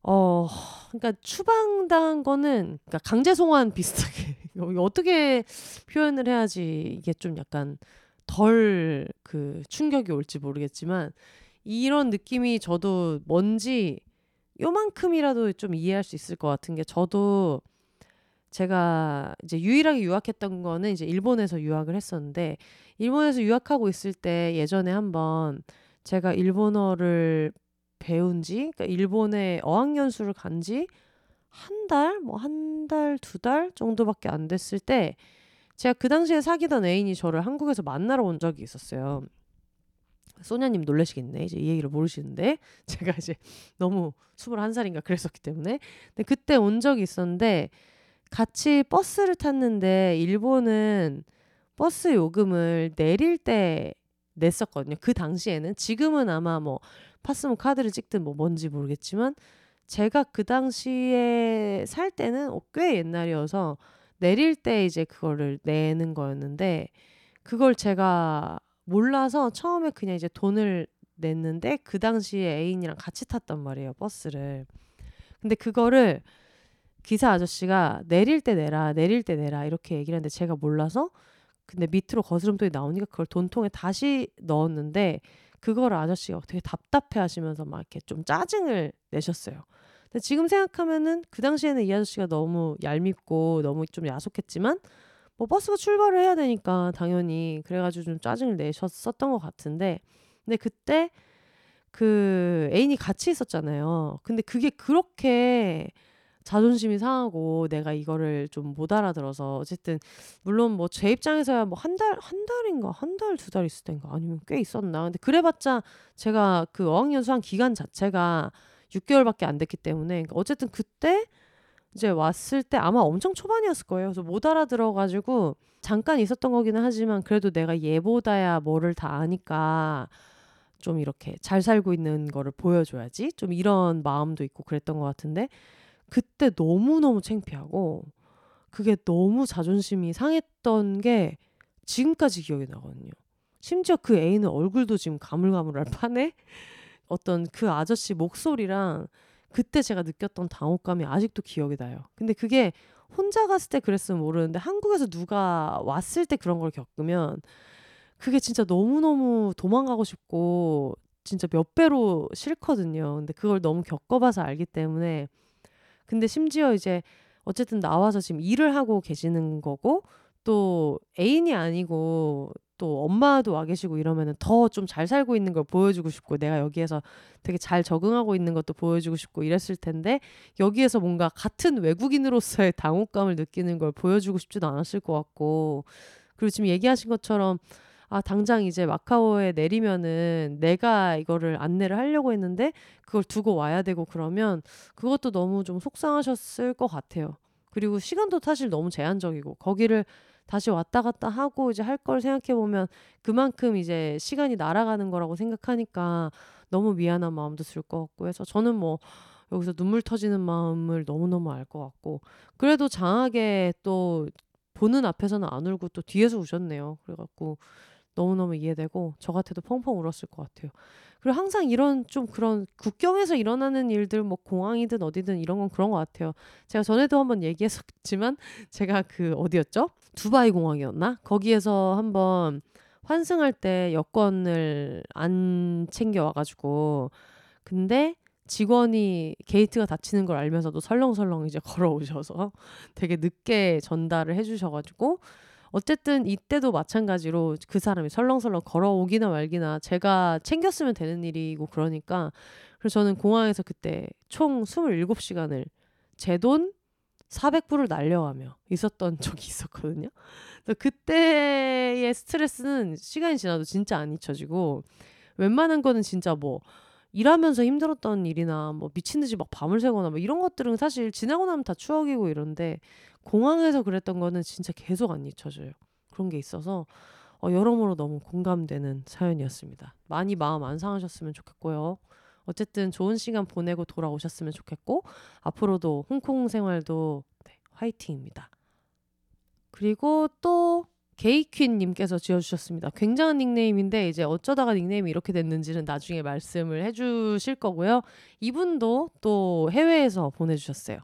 어 그러니까 추방당한 거는 그러니까 강제 송환 비슷하게 어떻게 표현을 해야지 이게 좀 약간 덜 그 충격이 올지 모르겠지만 이런 느낌이 저도 뭔지 요만큼이라도 좀 이해할 수 있을 것 같은 게 저도 제가 이제 유일하게 유학했던 거는 이제 일본에서 유학을 했었는데 일본에서 유학하고 있을 때 예전에 한번 제가 일본어를 배운 지 그러니까 일본에 어학연수를 간 지 한 달, 뭐 한 달, 두 달 정도밖에 안 됐을 때 제가 그 당시에 사귀던 애인이 저를 한국에서 만나러 온 적이 있었어요. 소냐님 놀라시겠네. 이제 이 얘기를 모르시는데 제가 이제 너무 21살인가 그랬었기 때문에. 근데 그때 온 적이 있었는데 같이 버스를 탔는데 일본은 버스 요금을 내릴 때 냈었거든요. 그 당시에는 지금은 아마 뭐 파스모 카드를 찍든 뭐 뭔지 모르겠지만 제가 그 당시에 살 때는 어, 꽤 옛날이어서 내릴 때 이제 그거를 내는 거였는데 그걸 제가 몰라서 처음에 그냥 이제 돈을 냈는데 그 당시에 애인이랑 같이 탔단 말이에요 버스를 근데 그거를 기사 아저씨가 내릴 때 내라 내릴 때 내라 이렇게 얘기를 했는데 제가 몰라서 근데 밑으로 거스름돈이 나오니까 그걸 돈통에 다시 넣었는데 그걸 아저씨가 되게 답답해 하시면서 막 이렇게 좀 짜증을 내셨어요. 근데 지금 생각하면은 그 당시에는 이 아저씨가 너무 얄밉고 너무 좀 야속했지만 뭐 버스가 출발을 해야 되니까 당연히 그래가지고 좀 짜증을 내셨었던 것 같은데 근데 그때 그 애인이 같이 있었잖아요. 근데 그게 그렇게 자존심이 상하고 내가 이거를 좀 못 알아들어서 어쨌든 물론 뭐 제 입장에서야 뭐 한 달 한 달인가 한 달 두 달 있을 때인가 아니면 꽤 있었나 근데 그래봤자 제가 그 어학연수한 기간 자체가 6개월밖에 안 됐기 때문에 그러니까 어쨌든 그때 이제 왔을 때 아마 엄청 초반이었을 거예요. 그래서 못 알아들어가지고 잠깐 있었던 거기는 하지만 그래도 내가 얘보다야 뭐를 다 아니까 좀 이렇게 잘 살고 있는 거를 보여줘야지. 좀 이런 마음도 있고 그랬던 것 같은데 그때 너무너무 창피하고 그게 너무 자존심이 상했던 게 지금까지 기억이 나거든요. 심지어 그 애인은 얼굴도 지금 가물가물할 판에 어떤 그 아저씨 목소리랑 그때 제가 느꼈던 당혹감이 아직도 기억이 나요. 근데 그게 혼자 갔을 때 그랬으면 모르는데 한국에서 누가 왔을 때 그런 걸 겪으면 그게 진짜 너무너무 도망가고 싶고 진짜 몇 배로 싫거든요. 근데 그걸 너무 겪어봐서 알기 때문에 근데 심지어 이제 어쨌든 나와서 지금 일을 하고 계시는 거고 또 애인이 아니고 또 엄마도 와 계시고 이러면은 더 좀 잘 살고 있는 걸 보여주고 싶고 내가 여기에서 되게 잘 적응하고 있는 것도 보여주고 싶고 이랬을 텐데 여기에서 뭔가 같은 외국인으로서의 당혹감을 느끼는 걸 보여주고 싶지도 않았을 것 같고 그리고 지금 얘기하신 것처럼 아 당장 이제 마카오에 내리면은 내가 이거를 안내를 하려고 했는데 그걸 두고 와야 되고 그러면 그것도 너무 좀 속상하셨을 것 같아요. 그리고 시간도 사실 너무 제한적이고 거기를 다시 왔다 갔다 하고 이제 할 걸 생각해 보면 그만큼 이제 시간이 날아가는 거라고 생각하니까 너무 미안한 마음도 들 것 같고 해서 저는 뭐 여기서 눈물 터지는 마음을 너무너무 알 것 같고 그래도 장하게 또 보는 앞에서는 안 울고 또 뒤에서 우셨네요. 그래갖고 너무너무 이해되고 저 같아도 펑펑 울었을 것 같아요. 그리고 항상 이런 좀 그런 국경에서 일어나는 일들 뭐 공항이든 어디든 이런 건 그런 것 같아요. 제가 전에도 한번 얘기했었지만 제가 그 어디였죠? 두바이 공항이었나? 거기에서 한번 환승할 때 여권을 안 챙겨 와가지고 근데 직원이 게이트가 닫히는 걸 알면서도 설렁설렁 이제 걸어오셔서 되게 늦게 전달을 해주셔가지고 어쨌든 이때도 마찬가지로 그 사람이 설렁설렁 걸어오기나 말기나 제가 챙겼으면 되는 일이고 그러니까 그래서 저는 공항에서 그때 총 27시간을 제 돈 400불을 날려가며 있었던 적이 있었거든요. 그때의 스트레스는 시간이 지나도 진짜 안 잊혀지고 웬만한 거는 진짜 뭐 일하면서 힘들었던 일이나 뭐 미친 듯이 막 밤을 새거나 뭐 이런 것들은 사실 지나고 나면 다 추억이고 이런데 공항에서 그랬던 거는 진짜 계속 안 잊혀져요. 그런 게 있어서 어, 여러모로 너무 공감되는 사연이었습니다. 많이 마음 안 상하셨으면 좋겠고요. 어쨌든 좋은 시간 보내고 돌아오셨으면 좋겠고 앞으로도 홍콩 생활도 네, 화이팅입니다. 그리고 또 게이퀸님께서 지어주셨습니다. 굉장한 닉네임인데 이제 어쩌다가 닉네임이 이렇게 됐는지는 나중에 말씀을 해주실 거고요. 이분도 또 해외에서 보내주셨어요.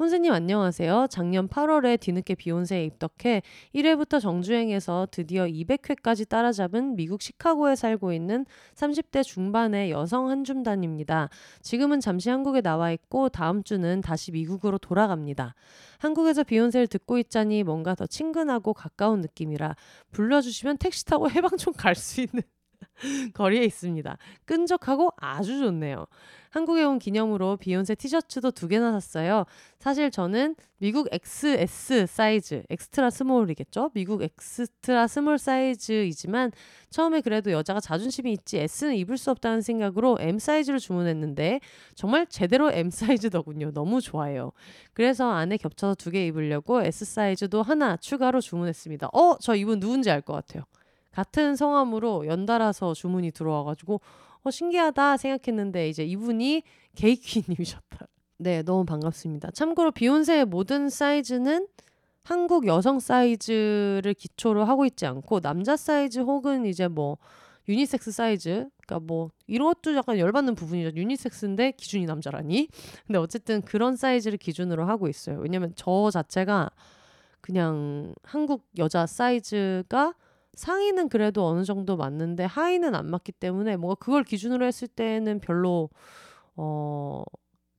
혼세님 안녕하세요. 작년 8월에 뒤늦게 비욘세에 입덕해 1회부터 정주행해서 드디어 200회까지 따라잡은 미국 시카고에 살고 있는 30대 중반의 여성 한줌단입니다. 지금은 잠시 한국에 나와 있고 다음 주는 다시 미국으로 돌아갑니다. 한국에서 비욘세를 듣고 있자니 뭔가 더 친근하고 가까운 느낌이라 불러주시면 택시 타고 해방촌 갈 수 있는 거리에 있습니다. 끈적하고 아주 좋네요. 한국에 온 기념으로 비욘세 티셔츠도 두 개나 샀어요. 사실 저는 미국 XS 사이즈, extra small이겠죠? 미국 extra small 사이즈이지만 처음에 그래도 여자가 자존심이 있지 S는 입을 수 없다는 생각으로 M 사이즈를 주문했는데 정말 제대로 M 사이즈더군요. 너무 좋아요. 그래서 안에 겹쳐서 두 개 입으려고 S 사이즈도 하나 추가로 주문했습니다. 어, 저 이분 누군지 알 것 같아요. 같은 성함으로 연달아서 주문이 들어와가지고 어, 신기하다 생각했는데 이제 이분이 게이키님이셨다. 네, 너무 반갑습니다. 참고로 비욘세의 모든 사이즈는 한국 여성 사이즈를 기초로 하고 있지 않고 남자 사이즈 혹은 이제 뭐 유니섹스 사이즈 그러니까 뭐 이런 것도 약간 열받는 부분이죠. 유니섹스인데 기준이 남자라니. 근데 어쨌든 그런 사이즈를 기준으로 하고 있어요. 왜냐면 저 자체가 그냥 한국 여자 사이즈가 상의는 그래도 어느 정도 맞는데 하의는 안 맞기 때문에 뭔가 그걸 기준으로 했을 때는 별로 어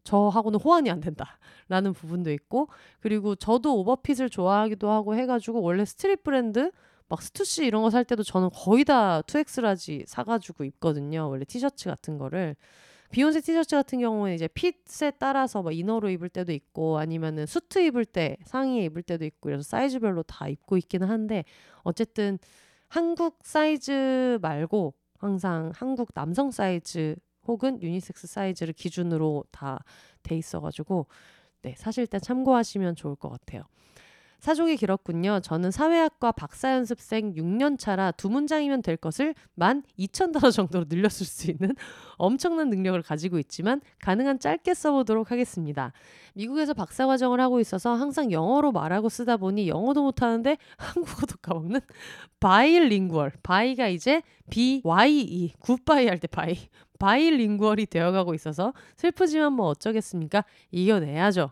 저하고는 호환이 안 된다라는 부분도 있고 그리고 저도 오버핏을 좋아하기도 하고 해가지고 원래 street 브랜드 막 스투시 이런 거 살 때도 저는 거의 다 2X large 사가지고 입거든요. 원래 티셔츠 같은 거를. 비혼세 티셔츠 같은 경우는 이제 핏에 따라서 막 inner로 입을 때도 있고 아니면은 수트 입을 때 상의에 입을 때도 있고 그래서 사이즈별로 다 입고 있기는 한데 어쨌든 한국 사이즈 말고 항상 한국 남성 사이즈 혹은 유니섹스 사이즈를 기준으로 다 돼 있어가지고 네 사실 때 참고하시면 좋을 것 같아요. 사족이 길었군요. 저는 사회학과 박사 연습생 6년 차라 두 문장이면 될 것을 만 2천 단어 정도로 늘렸을 수 있는 엄청난 능력을 가지고 있지만 가능한 짧게 써보도록 하겠습니다. 미국에서 박사 과정을 하고 있어서 항상 영어로 말하고 쓰다 보니 영어도 못하는데 한국어도 까먹는 byelingual. bye가 이제 B-Y-E. goodbye 할 때 bye. byelingual이 되어가고 있어서 슬프지만 뭐 어쩌겠습니까? 이겨내야죠.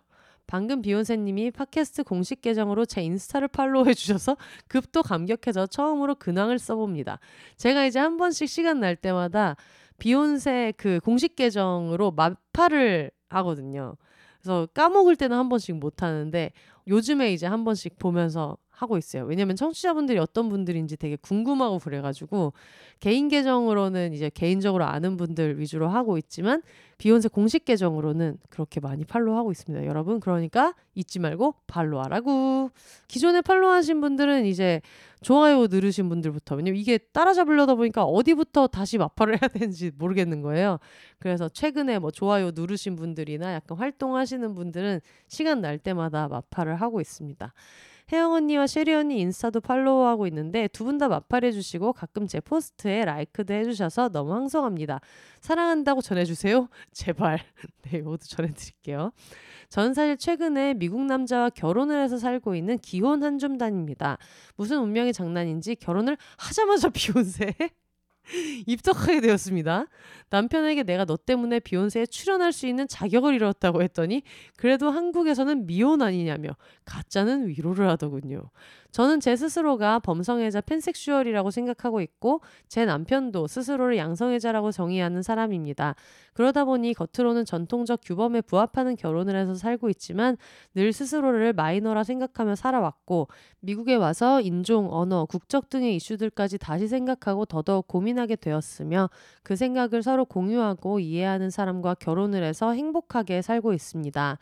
방금 비혼세님이 팟캐스트 공식 계정으로 제 인스타를 팔로우해 주셔서 급 또 감격해서 처음으로 근황을 써봅니다. 제가 이제 한 번씩 시간 날 때마다 비혼세 그 공식 계정으로 맞팔을 하거든요. 그래서 까먹을 때는 한 번씩 못 하는데 요즘에 이제 한 번씩 보면서 하고 있어요. 왜냐면 청취자분들이 어떤 분들인지 되게 궁금하고 그래가지고 개인 계정으로는 이제 개인적으로 아는 분들 위주로 하고 있지만 비욘세 공식 계정으로는 그렇게 많이 팔로우하고 있습니다. 여러분 그러니까 잊지 말고 팔로우하라고. 기존에 팔로우하신 분들은 이제 좋아요 누르신 분들부터 왜냐면 이게 따라잡으려다 보니까 어디부터 다시 마파를 해야 되는지 모르겠는 거예요. 그래서 최근에 뭐 좋아요 누르신 분들이나 약간 활동하시는 분들은 시간 날 때마다 마파를 하고 있습니다. 혜영 언니와 셰리 언니 인스타도 팔로우하고 있는데 두 분 다 마팔해 주시고 가끔 제 포스트에 라이크도 해주셔서 너무 황송합니다. 사랑한다고 전해주세요. 제발. 네, 모두 전해드릴게요. 전 사실 최근에 미국 남자와 결혼을 해서 살고 있는 기혼 한줌단입니다. 무슨 운명의 장난인지 결혼을 하자마자 비욘세 입덕하게 되었습니다. 남편에게 내가 너 때문에 비욘세에 출연할 수 있는 자격을 잃었다고 했더니 그래도 한국에서는 미혼 아니냐며 가짜는 위로를 하더군요. 저는 제 스스로가 범성애자 팬섹슈얼이라고 생각하고 있고 제 남편도 스스로를 양성애자라고 정의하는 사람입니다. 그러다 보니 겉으로는 전통적 규범에 부합하는 결혼을 해서 살고 있지만 늘 스스로를 마이너라 생각하며 살아왔고 미국에 와서 인종, 언어, 국적 등의 이슈들까지 다시 생각하고 더더욱 고민하게 되었으며 그 생각을 서로 공유하고 이해하는 사람과 결혼을 해서 행복하게 살고 있습니다.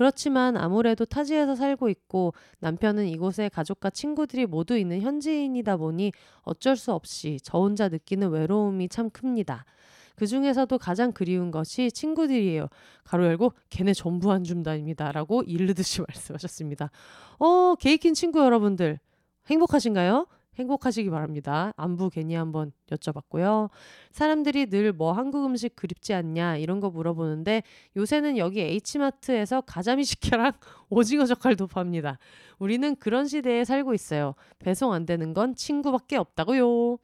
그렇지만 아무래도 타지에서 살고 있고 남편은 이곳에 가족과 친구들이 모두 있는 현지인이다 보니 어쩔 수 없이 저 혼자 느끼는 외로움이 참 큽니다. 그 중에서도 가장 그리운 것이 친구들이에요. 가로 열고 걔네 전부 한 줌다입니다. 라고 일르듯이 말씀하셨습니다. 어, 게이킨 친구 여러분들 행복하신가요? 행복하시기 바랍니다. 안부 괜히 한번 여쭤봤고요. 사람들이 늘 뭐 한국 음식 그립지 않냐 이런 거 물어보는데 요새는 여기 H마트에서 가자미 식혜랑 오징어 젓갈도 팝니다. 우리는 그런 시대에 살고 있어요. 배송 안 되는 건 친구밖에 없다고요.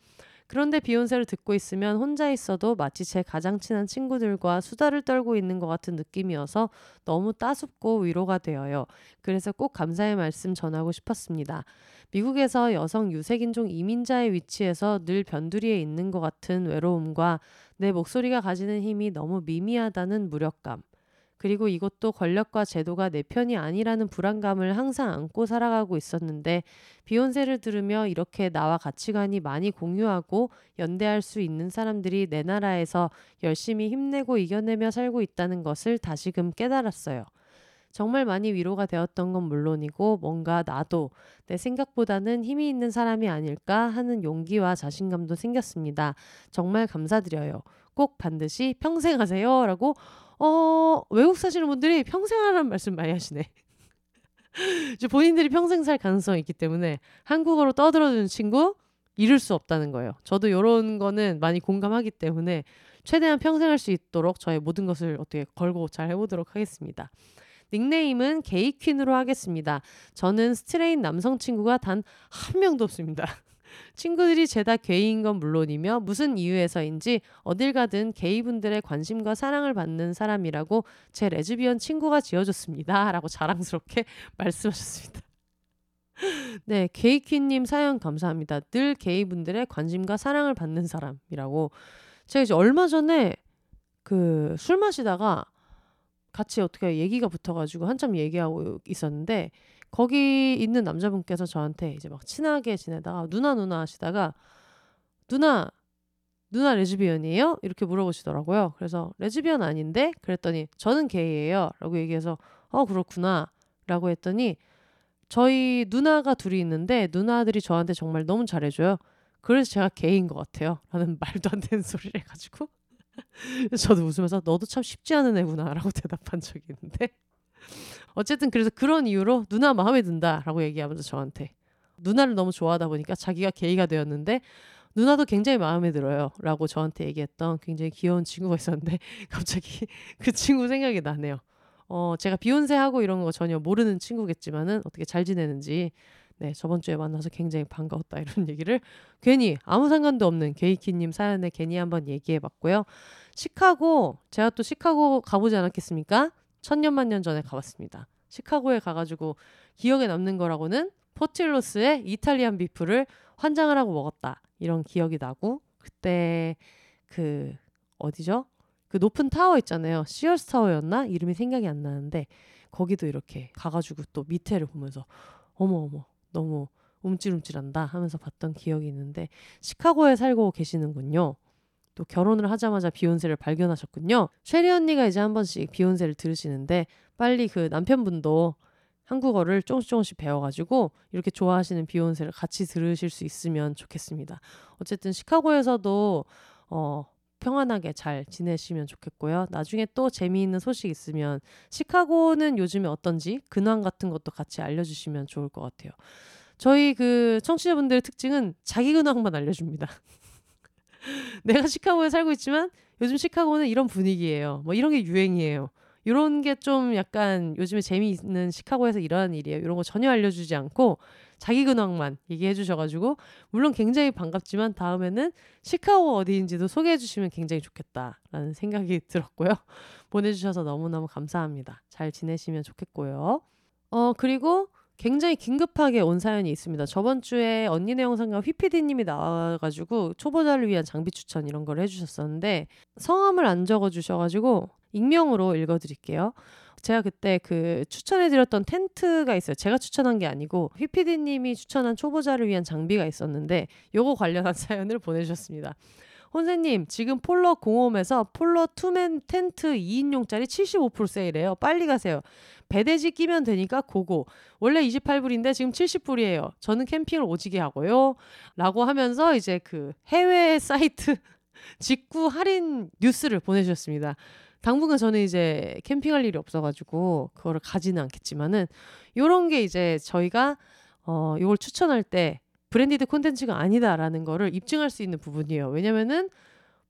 그런데 비욘세를 듣고 있으면 혼자 있어도 마치 제 가장 친한 친구들과 수다를 떨고 있는 것 같은 느낌이어서 너무 따숩고 위로가 되어요. 그래서 꼭 감사의 말씀 전하고 싶었습니다. 미국에서 여성 유색인종 이민자의 위치에서 늘 변두리에 있는 것 같은 외로움과 내 목소리가 가지는 힘이 너무 미미하다는 무력감. 그리고 이것도 권력과 제도가 내 편이 아니라는 불안감을 항상 안고 살아가고 있었는데 비욘세를 들으며 이렇게 나와 가치관이 많이 공유하고 연대할 수 있는 사람들이 내 나라에서 열심히 힘내고 이겨내며 살고 있다는 것을 다시금 깨달았어요. 정말 많이 위로가 되었던 건 물론이고 뭔가 나도 내 생각보다는 힘이 있는 사람이 아닐까 하는 용기와 자신감도 생겼습니다. 정말 감사드려요. 꼭 반드시 평생 하세요. 라고 어, 외국 사시는 분들이 평생 하라는 말씀 많이 하시네. 본인들이 평생 살 가능성이 있기 때문에 한국어로 떠들어주는 친구 잃을 수 없다는 거예요. 저도 이런 거는 많이 공감하기 때문에 최대한 평생 할 수 있도록 저의 모든 것을 어떻게 걸고 잘 해보도록 하겠습니다. 닉네임은 게이퀸으로 하겠습니다. 저는 straight 남성 친구가 단 한 명도 없습니다. 친구들이 죄다 게이인 건 물론이며 무슨 이유에서인지 어딜 가든 게이분들의 관심과 사랑을 받는 사람이라고 제 레즈비언 친구가 지어줬습니다. 라고 자랑스럽게 말씀하셨습니다. 네, 게이퀸님 사연 감사합니다. 늘 게이분들의 관심과 사랑을 받는 사람이라고. 제가 이제 얼마 전에 그 술 마시다가 같이 어떻게 얘기가 붙어가지고 한참 얘기하고 있었는데 거기 있는 남자분께서 저한테 이제 막 친하게 지내다가 누나 누나 하시다가 누나 누나 레즈비언이에요? 이렇게 물어보시더라고요. 그래서 레즈비언 아닌데 그랬더니 저는 게이예요. 라고 얘기해서 어 그렇구나 라고 했더니 저희 누나가 둘이 있는데 누나들이 저한테 정말 너무 잘해줘요. 그래서 제가 게이인 것 같아요. 라는 말도 안 되는 소리를 해가지고 저도 웃으면서 너도 참 쉽지 않은 애구나라고 대답한 적이 있는데 어쨌든 그래서 그런 이유로 누나 마음에 든다라고 얘기하면서 저한테 누나를 너무 좋아하다 보니까 자기가 게이가 되었는데 누나도 굉장히 마음에 들어요. 라고 저한테 얘기했던 굉장히 귀여운 친구가 있었는데 갑자기 그 친구 생각이 나네요. 어, 제가 비욘세 하고 이런 거 전혀 모르는 친구겠지만은 어떻게 잘 지내는지 네, 저번 주에 만나서 굉장히 반가웠다 이런 얘기를 괜히 아무 상관도 없는 게이키님 사연에 괜히 한번 얘기해 봤고요. 시카고 제가 또 시카고 가보지 않았겠습니까? 천년만 년 전에 가봤습니다. 시카고에 가가지고 기억에 남는 거라고는 포틸로스의 이탈리안 비프를 환장을 하고 먹었다 이런 기억이 나고 그때 그 어디죠? 그 높은 타워 있잖아요. 시얼스 타워였나? 이름이 생각이 안 나는데 거기도 이렇게 가가지고 또 밑에를 보면서 어머 어머 너무 움찔움찔한다 하면서 봤던 기억이 있는데 시카고에 살고 계시는군요. 또 결혼을 하자마자 비욘세를 발견하셨군요. 쉐리 언니가 이제 한 번씩 비욘세를 들으시는데 빨리 그 남편분도 한국어를 조금씩 조금씩 배워가지고 이렇게 좋아하시는 비욘세를 같이 들으실 수 있으면 좋겠습니다. 어쨌든 시카고에서도 어, 평안하게 잘 지내시면 좋겠고요. 나중에 또 재미있는 소식 있으면 시카고는 요즘에 어떤지 근황 같은 것도 같이 알려주시면 좋을 것 같아요. 저희 그 청취자분들의 특징은 자기 근황만 알려줍니다. 내가 시카고에 살고 있지만 요즘 시카고는 이런 분위기예요. 뭐 이런 게 유행이에요. 이런 게 좀 약간 요즘에 재미있는 시카고에서 일어나는 일이에요. 이런 거 전혀 알려주지 않고 자기 근황만 얘기해 주셔가지고 물론 굉장히 반갑지만 다음에는 시카고 어디인지도 소개해 주시면 굉장히 좋겠다라는 생각이 들었고요. 보내주셔서 너무너무 감사합니다. 잘 지내시면 좋겠고요. 어 그리고 굉장히 긴급하게 온 사연이 있습니다. 저번 주에 언니네 영상과 휘피디님이 나와가지고 초보자를 위한 장비 추천 이런 걸 해주셨었는데 성함을 안 적어주셔가지고 익명으로 읽어드릴게요. 제가 그때 그 추천해드렸던 텐트가 있어요. 제가 추천한 게 아니고 휘피디님이 추천한 초보자를 위한 장비가 있었는데 요거 관련한 사연을 보내주셨습니다. 혼세님 지금 폴러 공홈에서 폴러 two man 텐트 2인용짜리 75% 세일해요. 빨리 가세요. 배대지 끼면 되니까 go go. 원래 28불인데 지금 70불이에요. 저는 캠핑을 오지게 하고요. 라고 하면서 이제 그 해외 사이트 직구 할인 뉴스를 보내주셨습니다. 당분간 저는 이제 캠핑할 일이 없어가지고 그거를 가지는 않겠지만은 요런 게 이제 저희가 어 요걸 추천할 때 브랜디드 콘텐츠가 아니다라는 거를 입증할 수 있는 부분이에요. 왜냐면은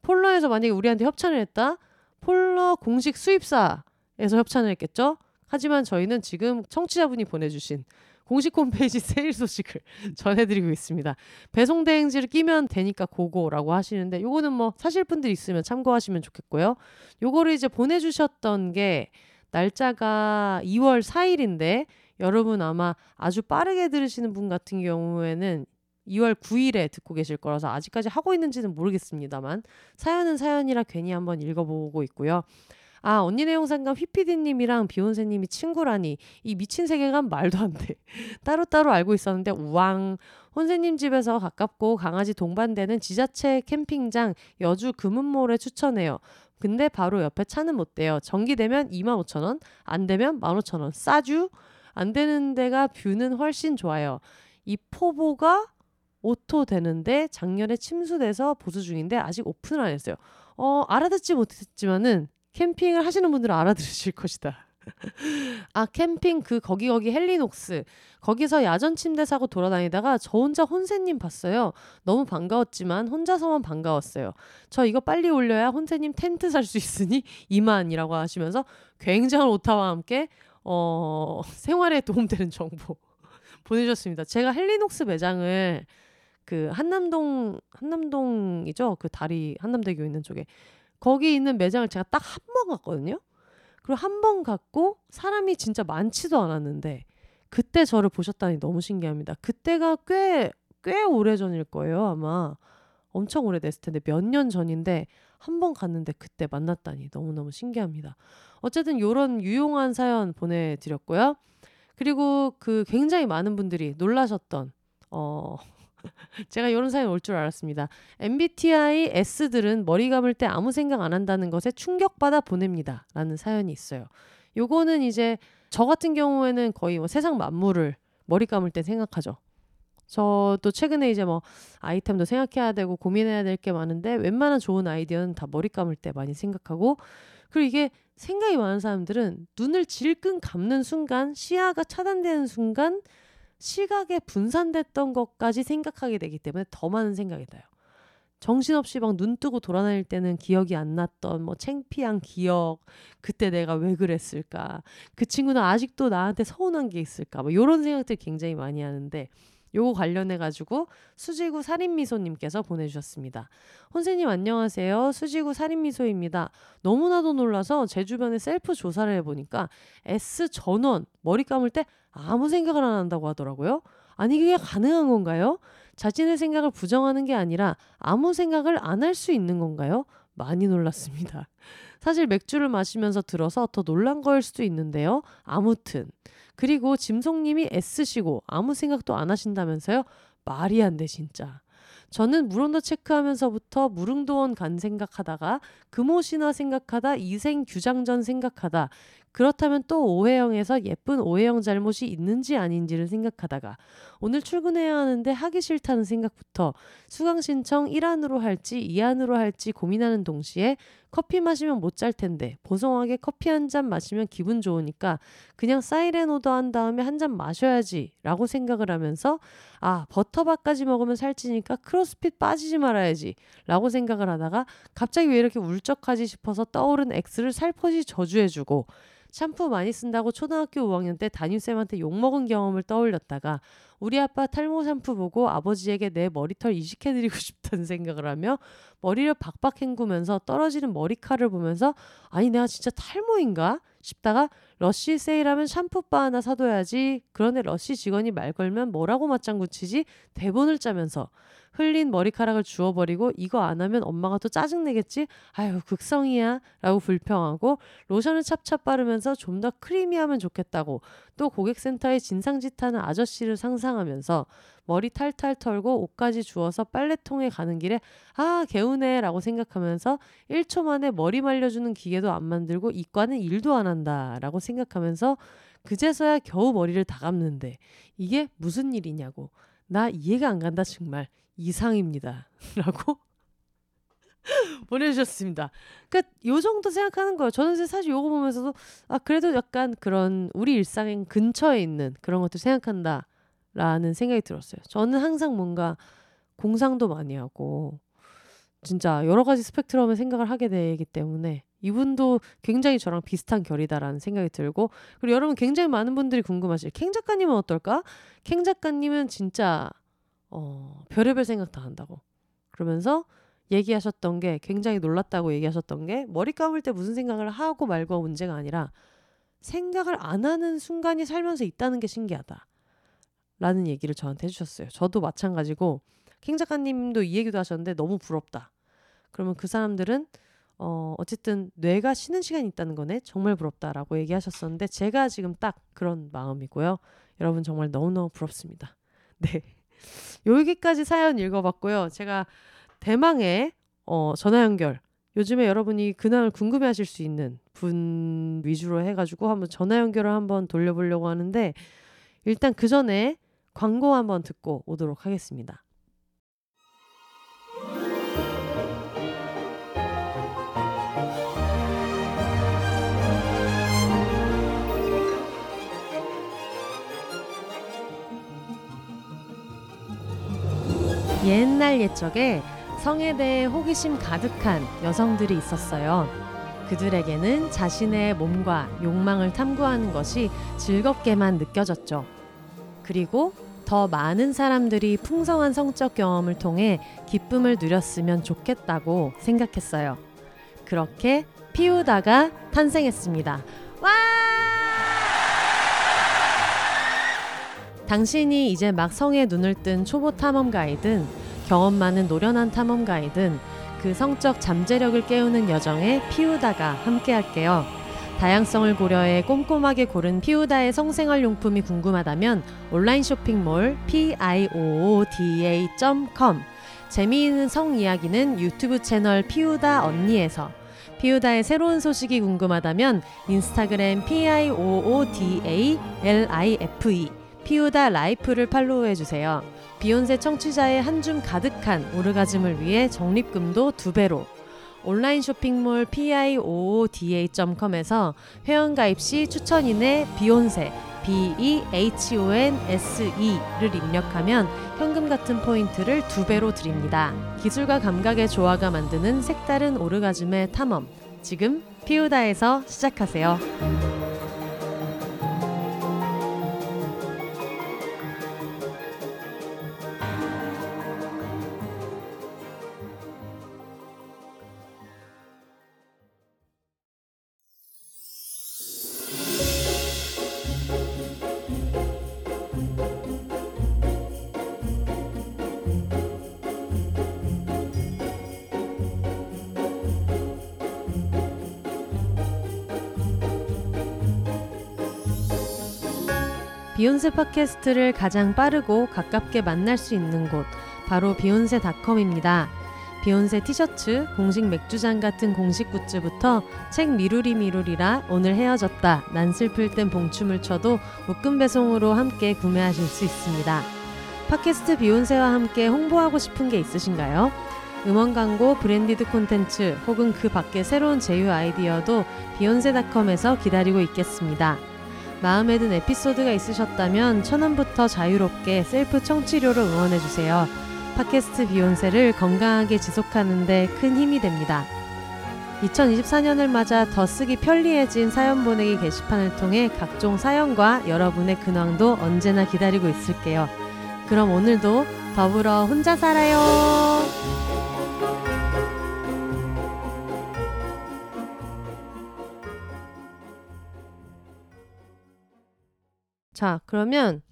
폴러에서 만약에 우리한테 협찬을 했다. 폴러 공식 수입사에서 협찬을 했겠죠. 하지만 저희는 지금 청취자분이 보내주신 공식 홈페이지 세일 소식을 전해드리고 있습니다. 배송 대행지를 끼면 되니까 고고라고 하시는데 요거는 뭐 사실 분들 있으면 참고하시면 좋겠고요. 요거를 이제 보내주셨던 게 날짜가 2월 4일인데 여러분 아마 아주 빠르게 들으시는 분 같은 경우에는 2월 9일에 듣고 계실 거라서 아직까지 하고 있는지는 모르겠습니다만 사연은 사연이라 괜히 한번 읽어보고 있고요. 아 언니네 영상감 휘피디님이랑 비욘세님이 친구라니 이 미친 세계관 말도 안 돼. 따로따로 알고 있었는데 우왕 혼세님 집에서 가깝고 강아지 동반되는 지자체 캠핑장 여주 금은몰에 추천해요. 근데 바로 옆에 차는 못 대요. 전기 되면 25,000원, 안 되면 15,000원. 싸주? 안 되는 데가 뷰는 훨씬 좋아요. 이 포보가 오토 되는데 작년에 침수돼서 보수 중인데 아직 오픈을 안 했어요. 어, 알아듣지 못했지만은 캠핑을 하시는 분들은 알아들으실 것이다. 아 캠핑 그 거기 거기 헬리녹스 거기서 야전 침대 사고 돌아다니다가 저 혼자 혼세님 봤어요. 너무 반가웠지만 혼자서만 반가웠어요. 저 이거 빨리 올려야 혼세님 텐트 살 수 있으니 이만이라고 하시면서 굉장한 오타와 함께 어 생활에 도움되는 정보 보내주셨습니다. 제가 헬리녹스 매장을 그 한남동 한남동이죠 그 다리 한남대교 있는 쪽에 거기 있는 매장을 제가 딱 한 번 갔거든요. 그리고 한 번 갔고 사람이 진짜 많지도 않았는데 그때 저를 보셨다니 너무 신기합니다. 그때가 꽤 꽤 오래 전일 거예요 아마 엄청 오래됐을 텐데 몇 년 전인데 한 번 갔는데 그때 만났다니 너무너무 신기합니다. 어쨌든 요런 유용한 사연 보내드렸고요. 그리고 그 굉장히 많은 분들이 놀라셨던 어 제가 이런 사연 올 줄 알았습니다. MBTI S들은 머리 감을 때 아무 생각 안 한다는 것에 충격받아 보냅니다. 라는 사연이 있어요. 요거는 이제 저 같은 경우에는 거의 뭐 세상 만물을 머리 감을 때 생각하죠. 저도 최근에 이제 뭐 아이템도 생각해야 되고 고민해야 될 게 많은데 웬만한 좋은 아이디어는 다 머리 감을 때 많이 생각하고 그리고 이게 생각이 많은 사람들은 눈을 질끈 감는 순간 시야가 차단되는 순간 시각에 분산됐던 것까지 생각하게 되기 때문에 더 많은 생각이 나요. 정신없이 막 눈 뜨고 돌아다닐 때는 기억이 안 났던 뭐 챙피한 기억, 그때 내가 왜 그랬을까, 그 친구는 아직도 나한테 서운한 게 있을까, 뭐 이런 생각들 굉장히 많이 하는데 요거 관련해 가지고 수지구 살인미소님께서 보내주셨습니다. 혼세님 안녕하세요. 수지구 살인미소입니다. 너무나도 놀라서 제 주변에 셀프 조사를 해보니까 S 전원 머리 감을 때 아무 생각을 안 한다고 하더라고요. 아니 그게 가능한 건가요? 자신의 생각을 부정하는 게 아니라 아무 생각을 안 할 수 있는 건가요? 많이 놀랐습니다. 사실 맥주를 마시면서 들어서 더 놀란 거일 수도 있는데요. 아무튼 그리고 짐송님이 애쓰시고 아무 생각도 안 하신다면서요? 말이 안 돼 진짜. 저는 물온도 체크하면서부터 무릉도원 간 생각하다가 금오신화 생각하다 이생 규장전 생각하다 그렇다면 또 오해영에서 예쁜 오해영 잘못이 있는지 아닌지를 생각하다가 오늘 출근해야 하는데 하기 싫다는 생각부터 수강 신청 1안으로 할지 2안으로 할지 고민하는 동시에 커피 마시면 못 잘 텐데 보송하게 커피 한 잔 마시면 기분 좋으니까 그냥 사이렌 오더 한 다음에 한 잔 마셔야지 라고 생각을 하면서 아 버터밥까지 먹으면 살찌니까 크로스핏 빠지지 말아야지 라고 생각을 하다가 갑자기 왜 이렇게 울적하지 싶어서 떠오른 X를 살포시 저주해주고 샴푸 많이 쓴다고 초등학교 5학년 때 담임쌤한테 욕먹은 경험을 떠올렸다가 우리 아빠 탈모 샴푸 보고 아버지에게 내 머리털 이식해드리고 싶다는 생각을 하며 머리를 박박 헹구면서 떨어지는 머리카락을 보면서 아니 내가 진짜 탈모인가 싶다가 러쉬 세일하면 샴푸바 하나 사둬야지. 그런데 러쉬 직원이 말 걸면 뭐라고 맞장구 치지? 대본을 짜면서. 흘린 머리카락을 주워버리고 이거 안 하면 엄마가 또 짜증내겠지? 아유 극성이야. 라고 불평하고 로션을 찹찹 바르면서 좀 더 creamy하면 좋겠다고 또 고객센터에 진상짓하는 아저씨를 상상하면서 머리 탈탈 털고 옷까지 주워서 빨래통에 가는 길에 아 개운해 라고 생각하면서 1초 만에 머리 말려주는 기계도 안 만들고 이과는 일도 안 한다 라고 생각하면서 그제서야 겨우 머리를 다 감는데 이게 무슨 일이냐고 나 이해가 안 간다 정말 이상입니다. 라고 보내주셨습니다. 그러니까 요 정도 생각하는 거예요. 저는 사실 요거 보면서도 아 그래도 약간 그런 우리 일상 근처에 있는 그런 것들 생각한다 라는 생각이 들었어요. 저는 항상 뭔가 공상도 많이 하고 진짜 여러 가지 스펙트럼의 생각을 하게 되기 때문에 이분도 굉장히 저랑 비슷한 결이다라는 생각이 들고 그리고 여러분 굉장히 많은 분들이 궁금하실 캥 작가님은 어떨까? 캥 작가님은 진짜 어, 별의별 생각 다 한다고. 그러면서 얘기하셨던 게 굉장히 놀랐다고 얘기하셨던 게 머리 감을 때 무슨 생각을 하고 말고 문제가 아니라 생각을 안 하는 순간이 살면서 있다는 게 신기하다. 라는 얘기를 저한테 해주셨어요. 저도 마찬가지고 킹 작가님도 이 얘기도 하셨는데 너무 부럽다. 그러면 그 사람들은 어, 어쨌든 뇌가 쉬는 시간이 있다는 거네. 정말 부럽다라고 얘기하셨었는데 제가 지금 딱 그런 마음이고요. 여러분 정말 너무너무 부럽습니다. 네. 여기까지 사연 읽어봤고요. 제가 대망의 어, 전화 연결. 요즘에 여러분이 근황을 궁금해하실 수 있는 분 위주로 해가지고 한번 전화 연결을 한번 돌려보려고 하는데 일단 그 전에 광고 한번 듣고 오도록 하겠습니다. 옛날 옛적에 성에 대해 호기심 가득한 여성들이 있었어요. 그들에게는 자신의 몸과 욕망을 탐구하는 것이 즐겁게만 느껴졌죠. 그리고 더 많은 사람들이 풍성한 성적 경험을 통해 기쁨을 누렸으면 좋겠다고 생각했어요. 그렇게 피우다가 탄생했습니다. 와! 당신이 이제 막 성에 눈을 뜬 초보 탐험가이든 경험 많은 노련한 탐험가이든 그 성적 잠재력을 깨우는 여정에 피우다가 함께 할게요. 다양성을 고려해 꼼꼼하게 고른 피우다의 성생활 용품이 궁금하다면 온라인 쇼핑몰 piooda.com 재미있는 성 이야기는 유튜브 채널 피우다 언니에서. 피우다의 새로운 소식이 궁금하다면 인스타그램 piooda life 피우다 life를 팔로우해 주세요. 비혼세 청취자의 한 줌 가득한 오르가즘을 위해 적립금도 두 배로 온라인 쇼핑몰 piooda.com에서 회원가입 시 추천인의 비혼세 B-E-H-O-N-S-E를 입력하면 현금 같은 포인트를 두 배로 드립니다. 기술과 감각의 조화가 만드는 색다른 오르가즘의 탐험. 지금 피우다에서 시작하세요. 비혼세 팟캐스트를 가장 빠르고 가깝게 만날 수 있는 곳 바로 비혼세닷컴입니다. 비혼세 티셔츠, 공식 맥주잔 같은 공식 굿즈부터 책 미루리 미루리라 오늘 헤어졌다 난 슬플 땐 봉춤을 춰도 묶음 배송으로 함께 구매하실 수 있습니다. 팟캐스트 비혼세와 함께 홍보하고 싶은 게 있으신가요? 음원 광고, branded 콘텐츠 혹은 그 밖의 새로운 제휴 아이디어도 비욘세닷컴에서 기다리고 있겠습니다. 마음에 든 에피소드가 있으셨다면 천원부터 자유롭게 셀프 청취료로 응원해주세요. 팟캐스트 비욘세를 건강하게 지속하는데 큰 힘이 됩니다. 2024년을 맞아 더 쓰기 편리해진 사연 보내기 게시판을 통해 각종 사연과 여러분의 근황도 언제나 기다리고 있을게요. 그럼 오늘도 더불어 혼자 살아요. 자, 그러면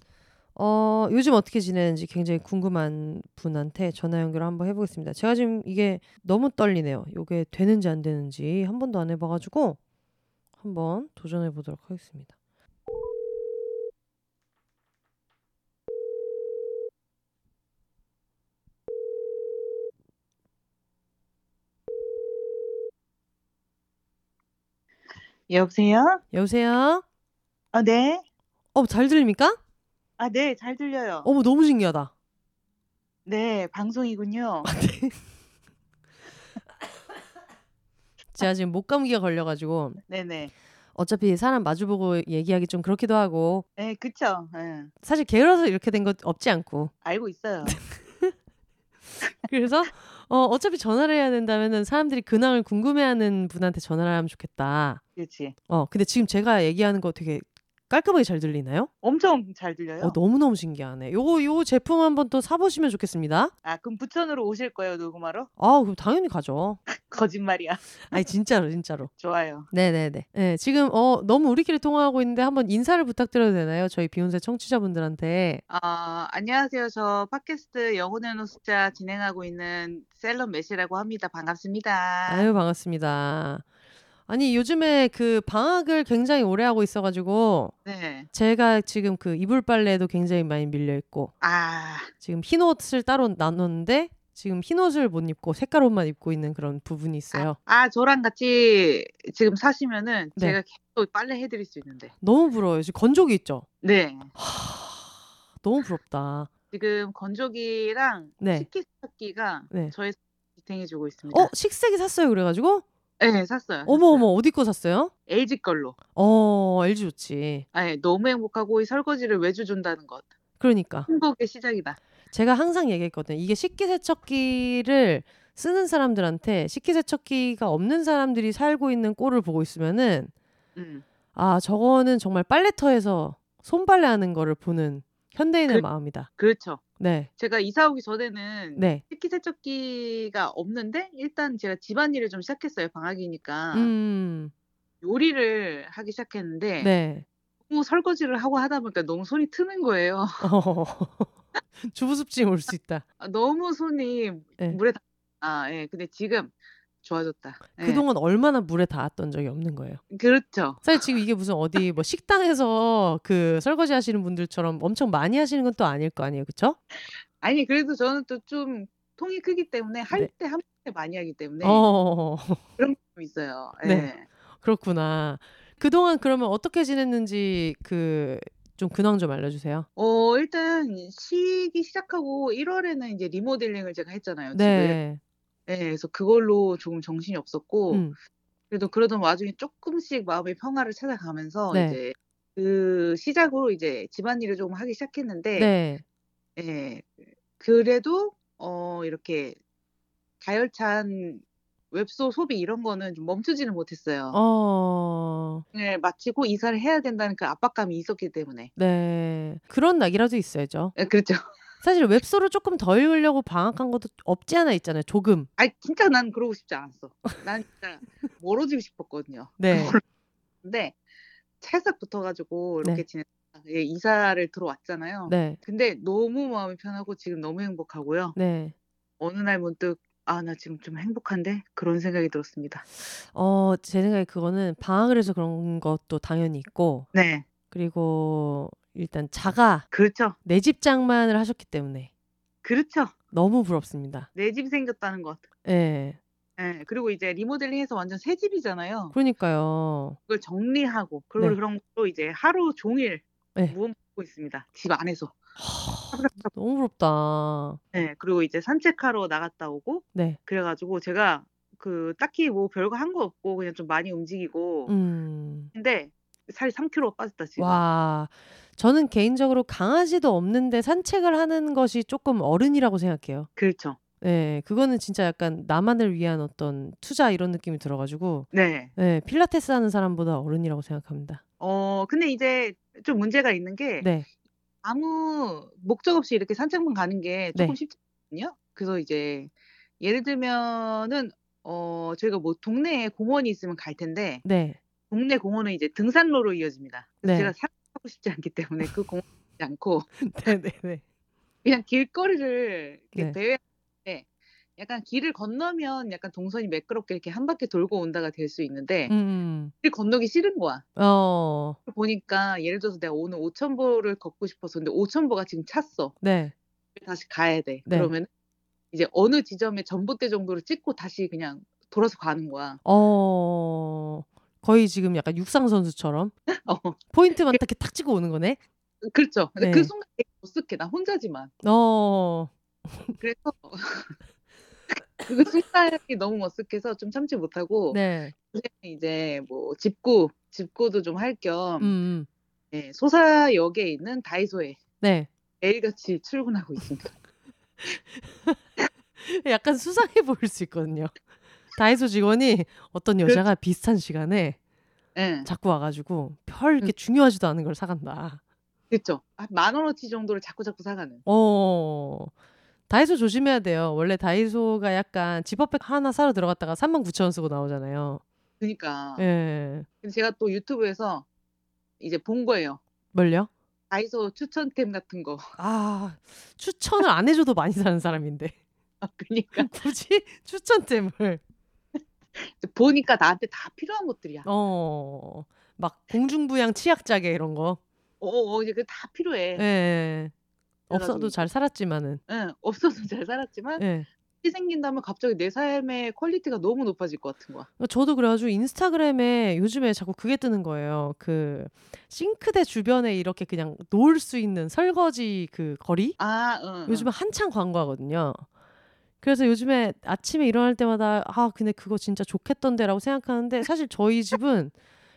어, 요즘 어떻게 지내는지 굉장히 궁금한 분한테 전화 연결을 한번 해보겠습니다. 제가 지금 이게 너무 떨리네요. 이게 되는지 안 되는지 한 번도 안 해봐가지고 한번 도전해 보도록 하겠습니다. 여보세요? 여보세요? 아, 네. 어, 잘 들립니까? 아, 네, 잘 들려요. 어머, 너무 신기하다. 네, 방송이군요. 제가 지금 목 감기가 걸려가지고 네네. 어차피 사람 마주보고 얘기하기 좀 그렇기도 하고 네, 그쵸. 예. 사실 게을러서 이렇게 된 것 없지 않고 알고 있어요. 그래서 어, 어차피 전화를 해야 된다면은 사람들이 근황을 궁금해하는 분한테 전화를 하면 좋겠다. 그렇지. 어, 근데 지금 제가 얘기하는 거 되게 깔끔하게 잘 들리나요? 엄청 잘 들려요. 어, 너무너무 신기하네. 요거 요 제품 한번 또 사보시면 좋겠습니다. 아 그럼 부천으로 오실 거예요 녹음하러? 아, 그럼 당연히 가죠. 거짓말이야. 아니 진짜로 진짜로. 좋아요. 네네네. 네, 지금 어 너무 우리끼리 통화하고 있는데 한번 인사를 부탁드려도 되나요? 저희 비욘세 청취자분들한테. 아 안녕하세요. 저 팟캐스트 영혼의 노숙자 진행하고 있는 셀럽 메시라고 합니다. 반갑습니다. 아유 반갑습니다. 아니 요즘에 그 방학을 굉장히 오래 하고 있어가지고 네. 제가 지금 그 이불 빨래도 굉장히 많이 밀려 있고 아 지금 흰 옷을 따로 나눴는데 지금 흰 옷을 못 입고 색깔 옷만 입고 있는 그런 부분이 있어요. 아, 저랑 같이 지금 사시면은 네. 제가 계속 빨래 해드릴 수 있는데. 너무 부러워요. 지금 건조기 있죠? 네. 하, 너무 부럽다. 지금 건조기랑 네. 식기세척기가 네. 저의 지탱해주고 있습니다. 어 식색이 샀어요 그래가지고 네, 샀어요. 어머 어머 어디 거 샀어요? LG 걸로. 어 LG 좋지. 아, 너무 행복하고 이 설거지를 외주 준다는 것. 그러니까 행복의 시작이다. 제가 항상 얘기했거든요. 이게 식기세척기를 쓰는 사람들한테 식기세척기가 없는 사람들이 살고 있는 꼴을 보고 있으면은 음. 아 저거는 정말 빨래터에서 손빨래하는 거를 보는 현대인의 그- 마음이다. 그렇죠. 네, 제가 이사 오기 전에는 네, 식기 세척기가 없는데 일단 제가 집안일을 좀 시작했어요. 방학이니까 음, 요리를 하기 시작했는데 네. 너무 설거지를 하고 하다 보니까 너무 손이 트는 거예요. 어, 주부습증 올수 있다. 아, 너무 손이 네. 물에 닿. 아, 예. 근데 지금 좋아졌다. 예. 그동안 얼마나 물에 닿았던 적이 없는 거예요. 그렇죠. 사실 지금 이게 무슨 어디 뭐 식당에서 그 설거지 하시는 분들처럼 엄청 많이 하시는 건 또 아닐 거 아니에요, 그쵸? 아니 그래도 저는 또 좀 통이 크기 때문에 할 네. 때한 번에 많이 하기 때문에 어, 그런 게좀 있어요. 예. 네. 그렇구나. 그동안 그러면 어떻게 지냈는지 그 좀 근황 좀 알려주세요. 어, 일단 쉬기 시작하고 1월에는 이제 리모델링을 제가 했잖아요, 집을. 네. 예, 그래서 그걸로 조금 정신이 없었고 음, 그래도 그러던 와중에 조금씩 마음의 평화를 찾아가면서 네. 이제 그 시작으로 이제 집안일을 조금 하기 시작했는데 네. 예, 그래도 어, 이렇게 다혈찬 웹소 소비 이런 거는 좀 멈추지는 못했어요. 어, 네, 마치고 이사를 해야 된다는 그 압박감이 있었기 때문에. 네. 그런 낙이라도 있어야죠. 예, 그렇죠. 사실 웹소를 조금 더 읽으려고 방학한 것도 없지 않아 있잖아요. 조금. 아, 진짜 난 그러고 싶지 않았어. 난 진짜 멀어지고 싶었거든요. 네. 근데 찰싹 붙어가지고 이렇게 네. 지냈. 예, 이사를 들어왔잖아요. 네. 근데 너무 마음이 편하고 지금 너무 행복하고요. 네. 어느 날 문득 아, 나 지금 좀 행복한데 그런 생각이 들었습니다. 어, 제 생각에 그거는 방학을 해서 그런 것도 당연히 있고, 네, 그리고 일단 자가 그렇죠, 내 집 장만을 하셨기 때문에 그렇죠. 너무 부럽습니다. 내 집 생겼다는 것. 예. 예, 그리고 이제 리모델링해서 완전 새 집이잖아요. 그러니까요. 그걸 정리하고 그리고 네. 그런 걸로 이제 하루 종일 네. 무음하고 있습니다. 집 안에서. 너무 부럽다. 네, 그리고 이제 산책하러 나갔다 오고 네. 그래가지고 제가 그 딱히 뭐 별거 한 거 없고 그냥 좀 많이 움직이고 음. 근데 살이 3kg 빠졌다 지금. 와. 저는 개인적으로 강아지도 없는데 산책을 하는 것이 조금 어른이라고 생각해요. 그렇죠. 네, 그거는 진짜 약간 나만을 위한 어떤 투자 이런 느낌이 들어가지고, 네. 네, 필라테스 하는 사람보다 어른이라고 생각합니다. 어 근데 이제 좀 문제가 있는 게 네, 아무 목적 없이 이렇게 산책만 가는 게 조금 네. 쉽지 않거든요. 그래서 이제 예를 들면은 어 저희가 뭐 동네에 공원이 있으면 갈 텐데 네, 동네 공원은 이제 등산로로 이어집니다. 그래서 네. 제가 산 하고 싶지 않기 때문에 그 공원 가지 않고 네, 네, 네. 그냥 길거리를 이렇게 네. 대회하는데 약간 길을 건너면 약간 동선이 매끄럽게 이렇게 한 바퀴 돌고 온다가 될 수 있는데 음, 길 건너기 싫은 거야. 어, 보니까 예를 들어서 내가 오늘 5,000보를 걷고 싶어서 근데 5,000보가 지금 찼어. 네, 다시 가야 돼. 네. 그러면 이제 어느 지점에 전봇대 정도를 찍고 다시 그냥 돌아서 가는 거야. 어, 거의 지금 약간 육상 선수처럼 어, 포인트만 딱 이렇게 탁 찍고 오는 거네. 그렇죠. 근데 네. 그 순간 되게 머쓱해. 나 혼자지만. 어, 그래서 그 순간이 너무 머쓱해서 좀 참지 못하고 네, 이제 뭐 집구 집구도 좀 할겸 음, 음, 네, 소사역에 있는 다이소에 네. 매일같이 출근하고 있습니다. 약간 수상해 보일 수 있거든요. 다이소 직원이 어떤 여자가 비슷한 시간에 네. 자꾸 와가지고 별 이렇게 중요하지도 않은 걸 사간다. 그쵸. 한만 원어치 정도를 자꾸 자꾸 사가는. 어. 다이소 조심해야 돼요. 원래 다이소가 약간 지퍼백 하나 사러 들어갔다가 39,000원 쓰고 나오잖아요. 그니까. 예. 근데 제가 또 유튜브에서 이제 본 거예요. 뭘요? 다이소 추천템 같은 거. 아 추천을 안 해줘도 많이 사는 사람인데 아 그니까. 굳이 추천템을 보니까 나한테 다 필요한 것들이야. 어. 막 공중부양 치약자개 이런 거. 어 어 이제 그다 필요해. 예. 없어도 그래가지고 잘 살았지만은. 응. 없어도 잘 살았지만 예. 생긴다면 갑자기 내 삶의 quality가 너무 높아질 것 같은 거야. 어 저도 그래 가지고 인스타그램에 요즘에 자꾸 그게 뜨는 거예요. 그 싱크대 주변에 이렇게 그냥 놓을 수 있는 설거지 그 거리? 아 응, 요즘에 응. 한창 광고하거든요. 그래서 요즘에 아침에 일어날 때마다 '아 근데 그거 진짜 좋겠던데.'라고 생각하는데 사실 저희 집은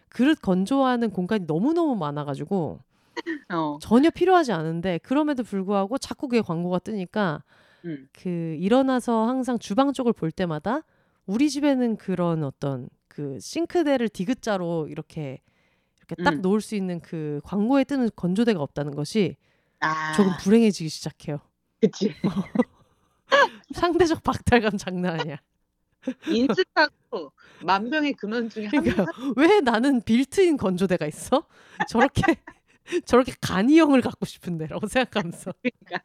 그릇 건조하는 공간이 너무너무 많아 가지고 어. 전혀 필요하지 않은데 그럼에도 불구하고 자꾸 그게 광고가 뜨니까 응. 그 일어나서 항상 주방 쪽을 볼 때마다 우리 집에는 그런 어떤 그 싱크대를 디귿자로 이렇게 이렇게 딱 응. 놓을 수 있는 그 광고에 뜨는 건조대가 없다는 것이 조금 아. 불행해지기 시작해요. 그치. 상대적 박탈감 장난 아니야. 인스타도 만병의 근원 중에. 아 왜 나는 빌트인 건조대가 있어? 저렇게 저렇게 간이형을 갖고 싶은데라고 생각하면서. 그러니까.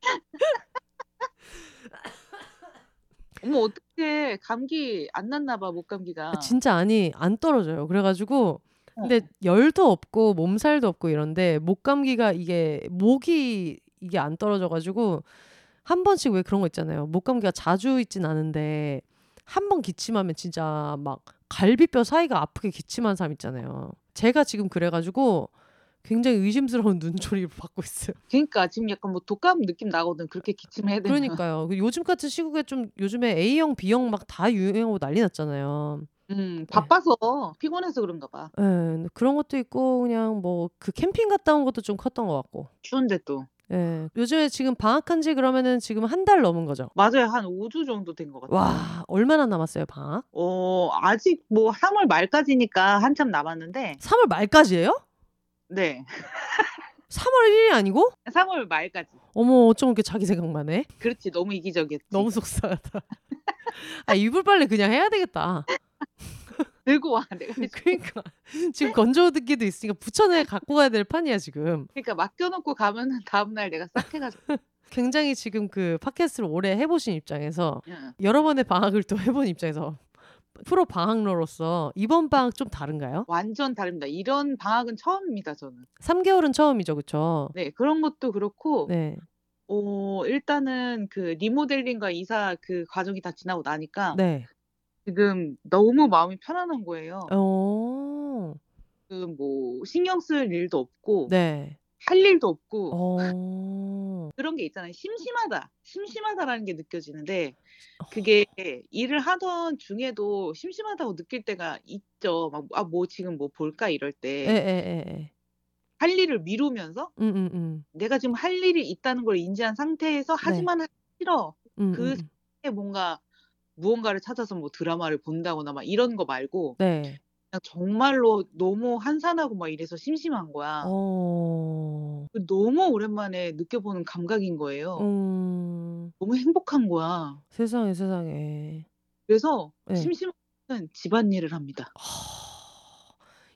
어머 어떡해. 감기 안 났나 봐아 목감기가. 진짜 아니 안 떨어져요. 그래 가지고 근데 어. 열도 없고 몸살도 없고 이런데 목감기가 이게 목이 이게 안 떨어져 가지고 한 번씩 왜 그런 거 있잖아요. 목감기가 자주 있진 않은데 한 번 기침하면 진짜 막 갈비뼈 사이가 아프게 기침하는 사람 있잖아요. 제가 지금 그래 가지고 굉장히 의심스러운 눈초리를 받고 있어요. 그러니까 지금 약간 뭐 독감 느낌 나거든. 그렇게 기침해야 되면. 그러니까요. 그 요즘 같은 시국에 좀 요즘에 A형, B형 막 다 유행하고 난리 났잖아요. 음 네. 바빠서 피곤해서 그런가 봐. 예. 근데 그런 것도 있고 그냥 뭐 그 캠핑 갔다 온 것도 좀 컸던 것 같고. 추운데 또. 예. 요즘에 지금 방학한 지 그러면은 지금 한 달 넘은 거죠? 맞아요. 한 5주 정도 된 것 같아요. 와 얼마나 남았어요 방학? 어 아직 뭐 3월 말까지니까 한참 남았는데 3월 말까지예요? 네. 3월 1일이 아니고? 3월 말까지. 어머 어쩜 이렇게 자기 생각만 해? 그렇지. 너무 이기적이었지. 너무 속상하다. 아 이불 빨래 그냥 해야 되겠다. 들고 와. 내가 해줄게. 그러니까 지금 건조기도 있으니까 부천에 갖고 가야 될 판이야 지금. 그러니까 맡겨 놓고 가면은 다음 날 내가 싹 해 가지고 굉장히 지금 그 팟캐스트를 오래 해 보신 입장에서 응. 여러 번의 방학을 또 해본 입장에서 프로 방학러로서 이번 방학 좀 다른가요? 완전 다릅니다. 이런 방학은 처음입니다, 저는. 3개월은 처음이죠. 그쵸? 네. 그런 것도 그렇고 네. 어 일단은 그 리모델링과 이사 그 과정이 다 지나고 나니까 네. 지금 너무 마음이 편안한 거예요. 어. 그뭐 신경 쓸 일도 없고 네. 할 일도 없고 어. 그런 게 있잖아요. 심심하다. 심심하다라는 게 느껴지는데 어. 그게 일을 하던 중에도 심심하다고 느낄 때가 있죠. 막 '아 뭐 지금 뭐 볼까?' 이럴 때. 예예예예. 할 일을 미루면서 음 음 음. 내가 지금 할 일이 있다는 걸 인지한 상태에서 네. 하지만 하기 싫어. 그 음음음. 사이에 뭔가 무언가를 찾아서 뭐 드라마를 본다거나 막 이런 거 말고 네. 그냥 정말로 너무 한산하고 막 이래서 심심한 거야. 어. 그 너무 오랜만에 느껴보는 감각인 거예요. 음. 너무 행복한 거야. 세상에, 세상에. 그래서 예. 심심하면 집안일을 합니다.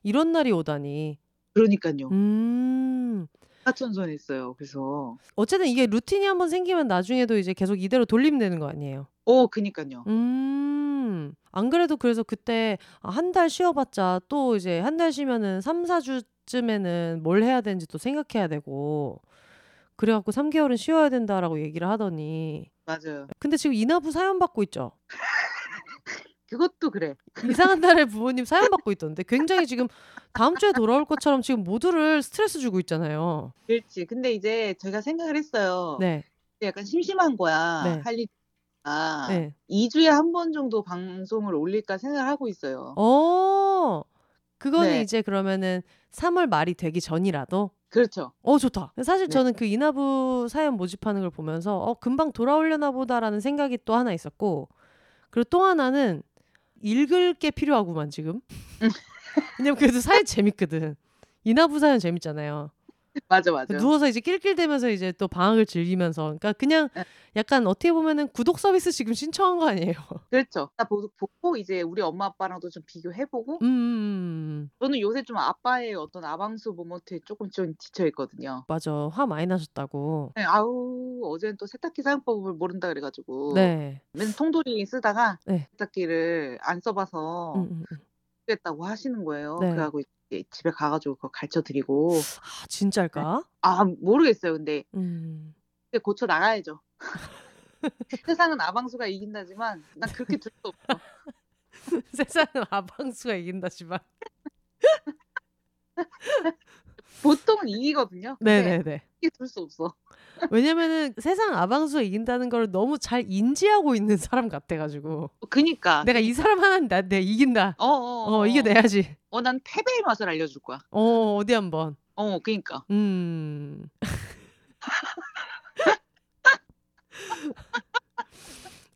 이런 날이 오다니. 그러니깐요. 음. 사천선했어요. 그래서 어쨌든 이게 루틴이 한번 생기면 나중에도 이제 계속 이대로 돌리면 되는 거 아니에요? 어 그니깐요. 음. 안 그래도 그래서 그때 아한달 쉬어 봤자 또 이제 한 달 쉬면은 3-4 주쯤에는 뭘 해야 되는지 또 생각해야 되고 그래 갖고 "3 개월은 쉬어야 된다."라고 얘기를 하더니 맞아요. 근데 지금 이나부 사연 받고 있죠? 그것도 그래. 이상한 날에 부모님 사연 받고 있던데 굉장히 지금 다음 주에 돌아올 것처럼 지금 모두를 스트레스 주고 있잖아요. 그렇지. 근데 이제 제가 생각을 했어요. 네. 약간 심심한 거야. 네. 할 일이 아 네. 2 주에 1번 정도 방송을 올릴까 생각을 하고 있어요. 어. 그거는 네. 이제 그러면은 3월 말이 되기 전이라도? 그렇죠. 어 좋다. 사실 네. 저는 그 이나부 사연 모집하는 걸 보면서 '어 금방 돌아오려나 보다.'라는 생각이 또 하나 있었고 그리고 또 하나는 읽을 게 필요하구만 지금. 왜냐면 그래도 사연 재밌거든. 이나부 사연 재밌잖아요. 맞아, 맞아. 누워서 이제 낄낄대면서 이제 또 방학을 즐기면서 그러니까 그냥 네. 약간 어떻게 보면은 구독 서비스 지금 신청한 거 아니에요. 그렇죠. 나 보- 보고 이제 우리 엄마 아빠랑도 좀 비교해보고 음, 음, 음. 저는 요새 좀 아빠의 어떤 아방수 모먼트에 조금 좀 지쳐 있거든요. 맞아. 화 많이 나셨다고. 네, 아우 어제는 또 세탁기 사용법을 모른다 그래가지고 네. 맨 통돌이 쓰다가 네. 세탁기를 안 써봐서 음, 음, 음. 했다고 하시는 거예요. 네. 그래가지고 집에 가가지고 그거 가르쳐 드리고 아, 진짜일까? 아 모르겠어요. 근데 음. 이제 고쳐 나가야죠. 세상은 아방수가 이긴다지만 난 그렇게 둘수 없어. 세상은 아방수가 이긴다지만. 보통은 이기거든요. 네네네. 이게 둘수 없어. 왜냐면은 세상 아방수가 이긴다는 걸 너무 잘 인지하고 있는 사람 같아가지고 그니까 내가 이 사람 하나는 나, 내가 이긴다. 어 어 어 이겨내야지. 어, 난 패배의 맛을 알려줄 거야. 어 어디 한번. 어, 그니까. 음.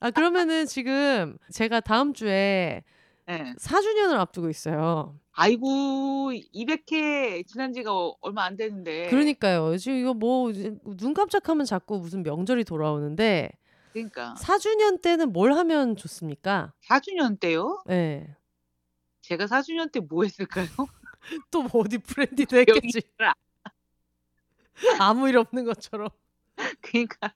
아 그러면은 지금 제가 다음 주에 예. 4주년을 앞두고 있어요. 아이고 200회 지난 지가 어- 얼마 안 되는데. 그러니까요. 지금 이거 뭐 눈 깜짝하면 자꾸 무슨 명절이 돌아오는데 그러니까 4주년 때는 뭘 하면 좋습니까? 4주년 때요? 네. 제가 4주년 때 뭐 했을까요? 또 뭐 어디 브랜디도 했겠지. 아무 일 없는 것처럼. 그러니까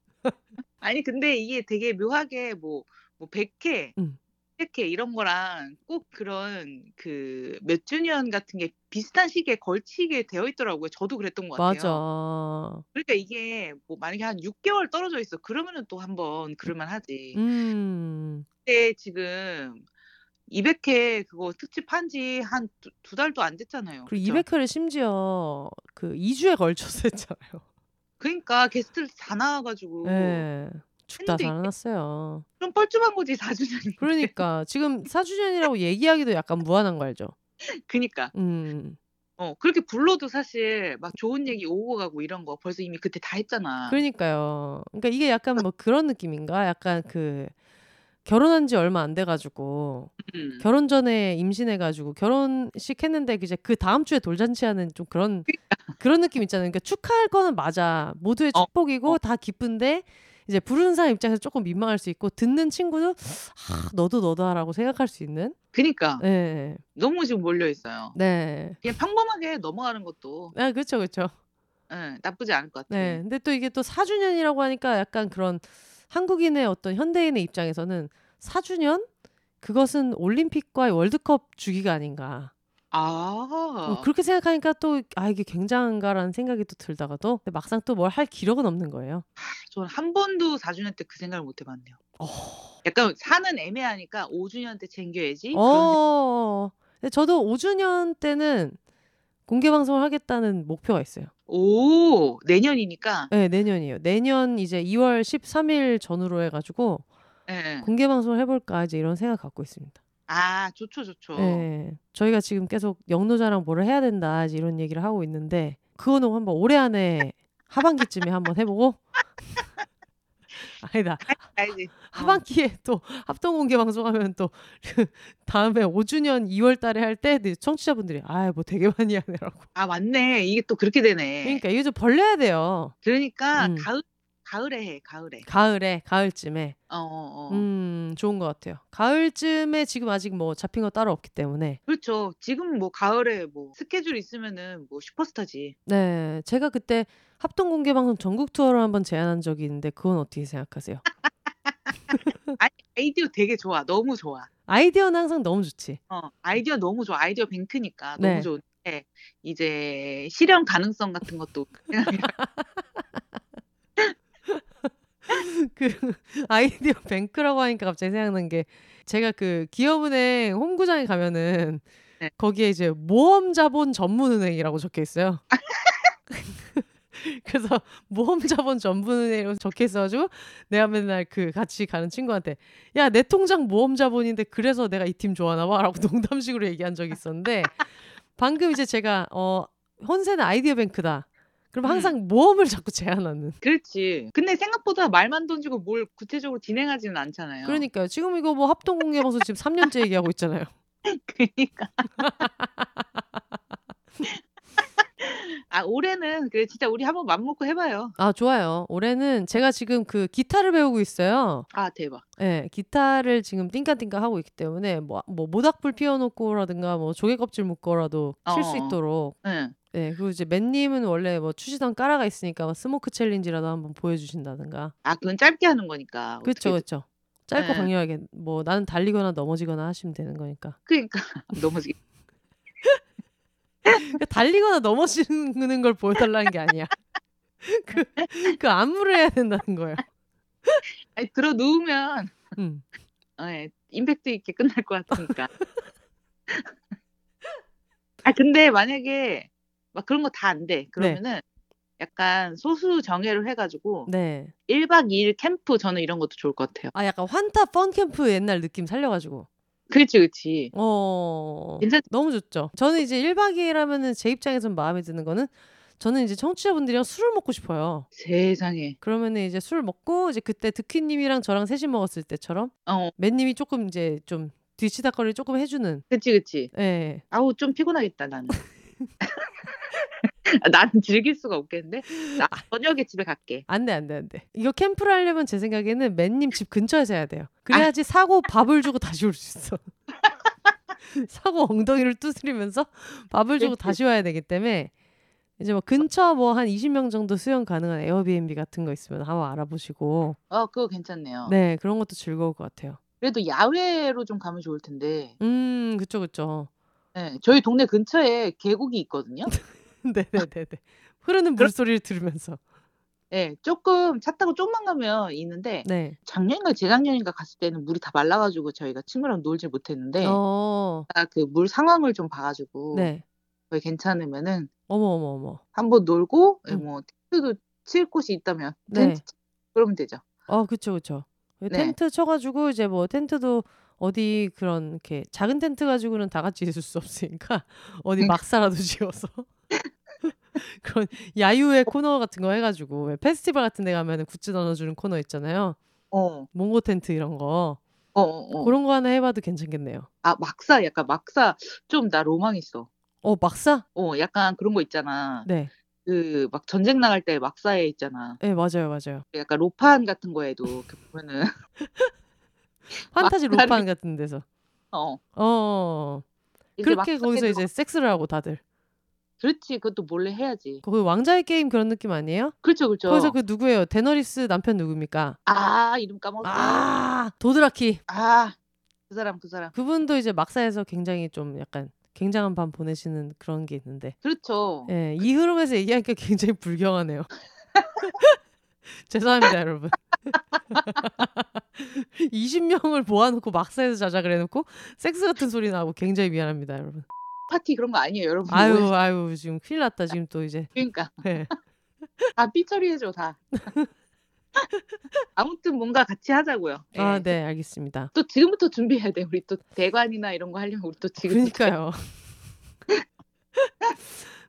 아니 근데 이게 되게 묘하게 뭐, 뭐 100회, 음. 100회 이런 거랑 꼭 그런 그 몇 주년 같은 게 비슷한 시기에 걸치게 되어 있더라고요. 저도 그랬던 것 같아요. 맞아. 그러니까 이게 뭐 만약에 한 6개월 떨어져 있어. 그러면은 또 한번 그럴만 하지. 음. 근데 지금 200회 그거 특집 한 지 한 두 달도 안 됐잖아요. 그리고 그죠? 200회를 심지어 그 2주에 걸쳐서 했잖아요. 그러니까 게스트를 다 나와가지고 네. 죽다 살아났어요. 좀 뻘쭘한 거지 4주년인데. 그러니까 지금 4주년이라고 얘기하기도 약간 무한한 거 알죠? 그니까 음. 어 그렇게 불러도 사실 막 좋은 얘기 오고 가고 이런 거 벌써 이미 그때 다 했잖아. 그러니까요. 그러니까 이게 약간 뭐 그런 느낌인가? 약간 그 결혼한 지 얼마 안 돼 가지고 음. 결혼 전에 임신해 가지고 결혼식 했는데 이제 그 다음 주에 돌잔치 하는 좀 그런 그런 느낌 있잖아요. 그러니까 축하할 거는 맞아. 모두의 어, 축복이고 어. 다 기쁜데 이제 부르는 사람 입장에서 조금 민망할 수 있고 듣는 친구도 아, 너도 너다라고 생각할 수 있는. 그니까 네. 너무 지금 몰려 있어요. 네. 그냥 평범하게 넘어가는 것도 아, 그렇죠. 그렇죠. 예, 나쁘지 않을 것 같아. 네. 근데 또 이게 또 4주년이라고 하니까 약간 그런 한국인의 어떤 현대인의 입장에서는 4주년? 그것은 올림픽과 월드컵 주기가 아닌가. 어, 아, 그렇게 생각하니까 또 아 이게 굉장한가라는 생각이 또 들다가도 근데 막상 또 뭘 할 기력은 없는 거예요. 저는 한 번도 4 주년 때 그 생각을 못 해 봤네요. 어. 약간 사는 애매하니까 5 주년 때 챙겨야지. 그런 어. 근데 저도 5 주년 때는 공개 방송을 하겠다는 목표가 있어요. 오 내년이니까. 네, 내년이에요. 내년 이제 2 월 13 일 전후로 해 가지고 예, 예. 공개 방송을 해 볼까 이제 이런 생각 갖고 있습니다. 아 좋죠 좋죠. 네, 저희가 지금 계속 영노자랑 뭐를 해야 된다 이제 이런 얘기를 하고 있는데 그거는 한번 올해 안에 하반기쯤에 한번 해보고 아니다 알지. 어. 하반기에 또 합동 공개 방송하면 또그 다음에 5주년 2월달에 할 때 청취자분들이 아 뭐 되게 많이 하네라고 아 맞네. 이게 또 그렇게 되네. 그러니까 이거 좀 벌려야 돼요. 그러니까 음. 가을 가을에 해 가을에. 가을에 가을쯤에 어, 어, 어. 음 좋은 것 같아요. 가을쯤에 지금 아직 뭐 잡힌 거 따로 없기 때문에 그렇죠. 지금 뭐 가을에 뭐 스케줄 있으면은 뭐 슈퍼스타지. 네 제가 그때 합동 공개 방송 전국 투어를 한번 제안한 적이 있는데 그건 어떻게 생각하세요? 아니 아이디어 되게 좋아. 너무 좋아. 아이디어는 항상 너무 좋지. 어 아이디어 너무 좋아. 아이디어 뱅크니까 네. 너무 좋은데 이제 실현 가능성 같은 것도 그 아이디어 뱅크라고 하니까 갑자기 생각난 게 제가 그 기업은행 홈구장에 가면은 네. 거기에 이제 모험자본 전문은행이라고 적혀 있어요. 그래서 모험자본 전문은행이라고 적혀 있어가지고 내가 맨날 그 같이 가는 친구한테 야 내 통장 모험자본인데 그래서 내가 이 팀 좋아하나 봐라고 농담식으로 얘기한 적이 있었는데 방금 이제 제가 어 혼세는 아이디어 뱅크다. 그럼 음. 항상 모험을 자꾸 제안하는. 그렇지. 근데 생각보다 말만 던지고 뭘 구체적으로 진행하지는 않잖아요. 그러니까요. 지금 이거 뭐 합동 공개 방송 지금 3년째 얘기하고 있잖아요. 그니까. 아 올해는 그래 진짜 우리 한번 맘먹고 해 봐요. 아 좋아요. 올해는 제가 지금 그 기타를 배우고 있어요. 아 대박. 예. 기타를 지금 띵까띵까 하고 있기 때문에 뭐 뭐 모닥불 피워 놓고라든가 뭐 조개 껍질 묶어라도 칠 수 어어어. 있도록 응. 예. 그리고 이제 맷 님은 원래 뭐 추시던 가락이 있으니까 뭐 Smoke challenge라도 한번 보여 주신다든가. 아 그건 짧게 하는 거니까 어떻게든. 그쵸. 짧고 예. 강렬하게 뭐 나는 달리거나 넘어지거나 하시면 되는 거니까. 그러니까 넘어지기. 그 달리거나 넘어지는 걸 보여 달라는 게 아니야. 그 그 안무를 해야 된다는 거예요. 아니 들어 누우면 음. 예 임팩트 있게 끝날 것 같으니까. 아 근데 만약에 막 그런 거 다 안 돼. 네. 그러면은 약간 소수 정예로 해 가지고 네. 1박 2일 캠프 저는 이런 것도 좋을 것 같아요. 아 약간 환타 펀 캠프 옛날 느낌 살려 가지고. 그렇지, 그렇지. 어. 괜찮 너무 좋죠. 저는 이제 1박 2일 하면은 제 입장에선 마음에 드는 거는 저는 이제 청취자분들이랑 술을 먹고 싶어요. 세상에. 그러면 은 이제 술 먹고 이제 그때 득희 님이랑 저랑 셋이 먹었을 때처럼 어. 맨 님이 쪼끔 이제 좀 뒤치다꺼리를 쪼끔 해 주는. 그치, 그치. 예. 아우 좀 피곤하겠다 나는. 아 나는 즐길 수가 없겠는데. 나 저녁에 집에 갈게. 안 돼, 안 돼, 안 돼. 이거 캠프를 하려면 제 생각에는 맨님 집 근처에서 해야 돼요. 아. 그래야지 사고 밥을 주고 다시 올 수 있어. 사고 엉덩이를 두드리면서 밥을 주고. 다시 와야 되기 때문에 이제 뭐 근처 뭐 한 20명 정도 수용 가능한 에어비앤비 같은 거 있으면 한번 알아보시고 어 그거 괜찮네요. 네, 그런 것도 즐거울 것 같아요. 그래도 야외로 좀 가면 좋을 텐데. 음, 그쵸, 그쵸. 예. 저희 동네 근처에 계곡이 있거든요. 네네네네. 흐르는 그럼 물소리를 들으면서. 예. 쪼끔 차 타고 좀만 가면 있는데 네. 작년인가 재작년인가 갔을 때는 물이 다 말라 가지고 저희가 친구랑 놀질 못했는데 어. 아그물 상황을 좀 봐 가지고 네. 거기 괜찮으면은 어머, 어머, 어머. 한번 놀고 예 음. 뭐 텐트도 칠 곳이 있다면 네. 텐트 치 그러면 되죠. 어, 그쵸, 그쵸. 그 네. 텐트 쳐 가지고 이제 뭐 텐트도 어디 그런 이렇게 작은 텐트 가지고는 다 같이 있을 수 없으니까 어디 음. 막사라도 지어서 그런 야유회 코너 같은 거 해 가지고 왜 페스티벌 같은 데 가면은 굿즈 나눠 주는 코너 있잖아요. 어. 몽고 텐트 이런 거. 어 어어. 고런 거 하나 해 봐도 괜찮겠네요. 아 막사 약간 막사 좀 나 로망 있어. 어, 막사? 어 약간 그런 거 있잖아. 네. 그 막 전쟁 나갈 때 막사에 있잖아. 예, 맞아요, 맞아요. 약간 로판 같은 거에도 이렇게 보면은 판타지 막사를 로판 같은 데서. 어. 어. 이제 그렇게 거기서 이제 섹스를 하고 다들. 그렇지. 그것도 몰래 해야지. 그 왕자의 게임 그런 느낌 아니에요? 그렇죠, 거기서 그렇죠. 그 누구예요? 데너리스 남편 누굽니까? 아 이름 까먹었어. 아, 도드라키. 아. 그 사람 그 사람. 그분도 이제 막사에서 굉장히 좀 약간 굉장한 밤 보내시는 그런 게 있는데. 그렇죠. 예, 이 흐름에서 얘기하니까 굉장히 불경하네요. 죄송합니다, 여러분. 20명을 모아놓고 막사에서 자자 그래놓고 섹스 같은 소리 나고 굉장히 미안합니다, 여러분. 파티 그런 거 아니에요, 여러분. 아유, 오해- 아유, 지금 큰일 났다. 지금 또 이제. 그러니까 예. 다 삐 처리해줘 다. 아무튼 뭔가 같이 하자고요. 예. 아, 네, 알겠습니다. 또 지금부터 준비해야 돼. 우리 또 대관이나 이런 거 하려면 우리 또 지금 그러니까요.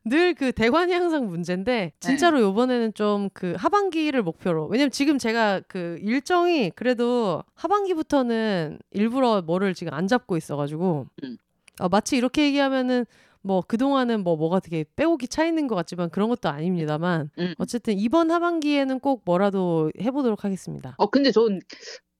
늘 그 대관이 항상 문제인데 네. 진짜로 요번에는 좀 그 하반기를 목표로 왜냐면 지금 제가 그 일정이 그래도 하반기부터는 일부러 뭐를 지금 안 잡고 있어가지고 음. 어, 마치 이렇게 얘기하면은 뭐 그동안은 뭐 뭐가 되게 빼곡히 차 있는 것 같지만 그런 것도 아닙니다만 음. 어쨌든 이번 하반기에는 꼭 뭐라도 해보도록 하겠습니다. 어 근데 전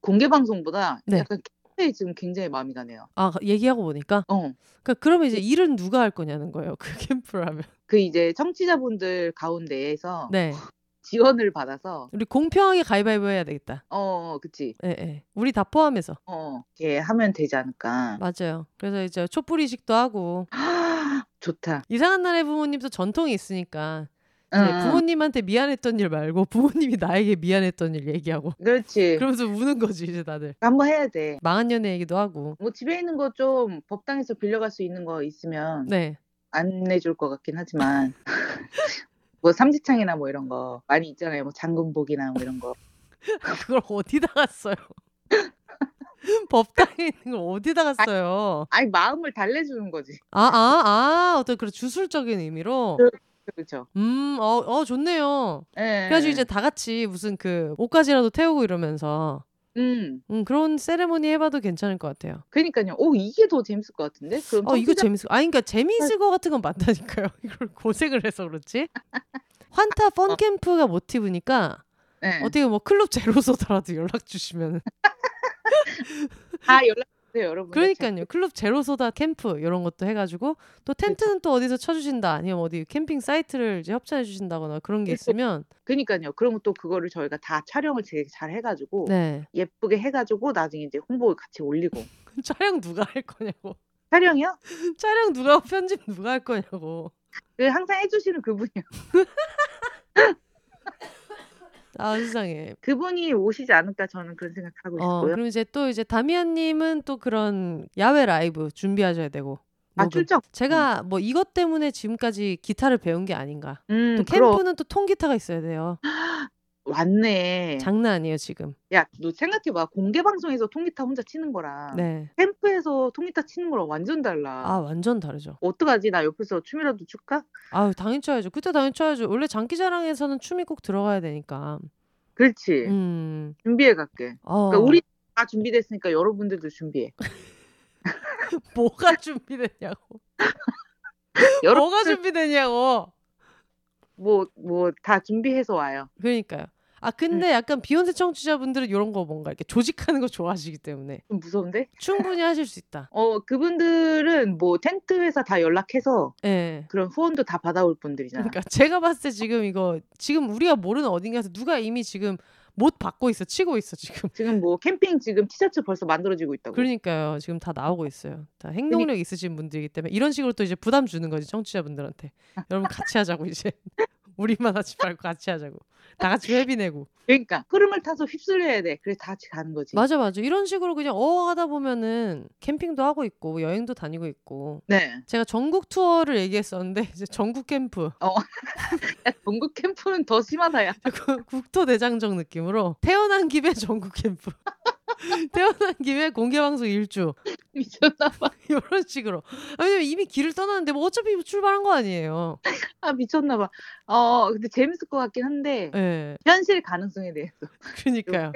공개 방송보다 네. 약간 캠프에 지금 굉장히 마음이 가네요. 아 얘기하고 보니까 어. 그러니까 그러면 이제 일은 누가 할 거냐는 거예요. 그 캠프를 하면. 그 이제 청취자분들 가운데에서 네. 지원을 받아서 우리 공평하게 가위바위보 해야 되겠다. 어 그치 예, 예. 우리 다 포함해서. 어 이렇게 하면 되지 않을까. 맞아요. 그래서 이제 촛불 이식도 하고 좋다. 이상한 나라의 부모님도 전통이 있으니까 이제 응, 부모님한테 미안했던 일 말고 부모님이 나에게 미안했던 일 얘기하고 그렇지. 그러면서 우는 거지 이제 다들. 한번 해야 돼. 망한 연애 얘기도 하고. 뭐 집에 있는 거 좀 법당에서 빌려갈 수 있는 거 있으면 네. 안 내줄 것 같긴 하지만 뭐 삼지창이나 뭐 이런 거 많이 있잖아요. 뭐 장군복이나 뭐 이런 거. 그걸 어디다 갔어요? 법당에 있는 걸 어디다 갔어요? 아니 마음을 달래주는 거지. 아, 아, 아, 어떤 그런 주술적인 의미로. 그렇죠. 음, 어, 어, 좋네요. 예. 그래가지고 이제 다 같이 무슨 그 옷가지라도 태우고 이러면서 음. 음, 그런 세레모니 해 봐도 괜찮을 것 같아요. 그러니까요. 오 이게 더 재밌을 것 같은데? 그럼 어, 이거 청취자 재밌어. 아, 그러니까 재미있을 것 같은 건 맞다니까요. 이걸 고생을 해서 그렇지. 환타 펀 캠프가 모티브니까 네. 어떻게 뭐 클럽 제로소다라도 연락 주시면 다 연락 주세요, 여러분. 그러니까요. 클럽 제로소다 캠프 이런 것도 해가지고 또 텐트는 또 어디서 쳐주신다 아니면 어디 캠핑 사이트를 이제 협찬해 주신다거나 그런 게 그리고 있으면 그러니까요. 그러면 또 그거를 저희가 다 촬영을 되게 잘 해가지고 네 예쁘게 해가지고 나중에 이제 홍보 같이 올리고 촬영 누가 할 거냐고 촬영이요? 촬영 누가 하고 편집 누가 할 거냐고 그 항상 해주시는 그분이요. 아 세상에 그분이 오시지 않을까 저는 그런 생각하고 어 있고요. 그럼 이제 또 이제 다미안님은 또 그런 야외 라이브 준비하셔야 되고 아. 출정. 제가 뭐 이것 때문에 지금까지 기타를 배운 게 아닌가 음, 또 그럼 캠프는 또 통기타가 있어야 돼요 왔네. 장난 아니에요 지금 야, 너 생각해봐. 공개 방송에서 통기타 혼자 치는 거랑 네 캠프에서 통기타 치는 거랑 완전 달라. 아 완전 다르죠 어떡하지? 나 옆에서 춤이라도 출까? 아유 당연히 쳐야죠. 그때 당연히 쳐야죠. 원래 장기자랑에서는 춤이 꼭 들어가야 되니까. 그렇지. 음. 준비해 갈게. 어. 그러니까 우리 다 준비됐으니까 여러분들도 준비해. 뭐가 준비됐냐고. 뭐가 준비됐냐고. 뭐 뭐 다 준비해서 와요. 그러니까요. 아 근데 약간 비욘세 청취자분들은 이런 거 뭔가 이렇게 조직하는 거 좋아하시기 때문에 좀 무서운데? 충분히 하실 수 있다. 어 그분들은 뭐 텐트 회사 다 연락해서 예. 그런 후원도 다 받아올 분들이잖아. 그러니까 제가 봤을 때 지금 이거 지금 우리가 모르는 어딘가에서 누가 이미 지금 못 받고 있어. 치고 있어 지금. 지금 뭐 캠핑 지금 티셔츠 벌써 만들어지고 있다고. 그러니까요. 지금 다 나오고 있어요. 다 행동력 있으신 분들이기 때문에 이런 식으로 또 이제 부담 주는 거지 청취자분들한테. 여러분 같이 하자고 이제. 우리만 하지 말고 같이 하자고. 다 같이 회비 내고. 그러니까 흐름을 타서 휩쓸려야 돼. 그래서 다 같이 가는 거지. 맞아 맞아. 이런 식으로 그냥 어 하다 보면은 캠핑도 하고 있고 여행도 다니고 있고. 네. 제가 전국 투어를 얘기했었는데 이제 전국 캠프 야, 전국 캠프는 더 심하다 야. 그 국토 대장정 느낌으로 태어난 김에 전국 캠프. 태어난 김에 공개 방송 일주 미쳤나 봐. 이런 식으로. 아, 왜냐면 이미 길을 떠나는데 뭐 어차피 출발한 거 아니에요. 아 미쳤나 봐. 어 근데 재밌을 것 같긴 한데 예. 현실 가능성에 대해서. 그러니까요.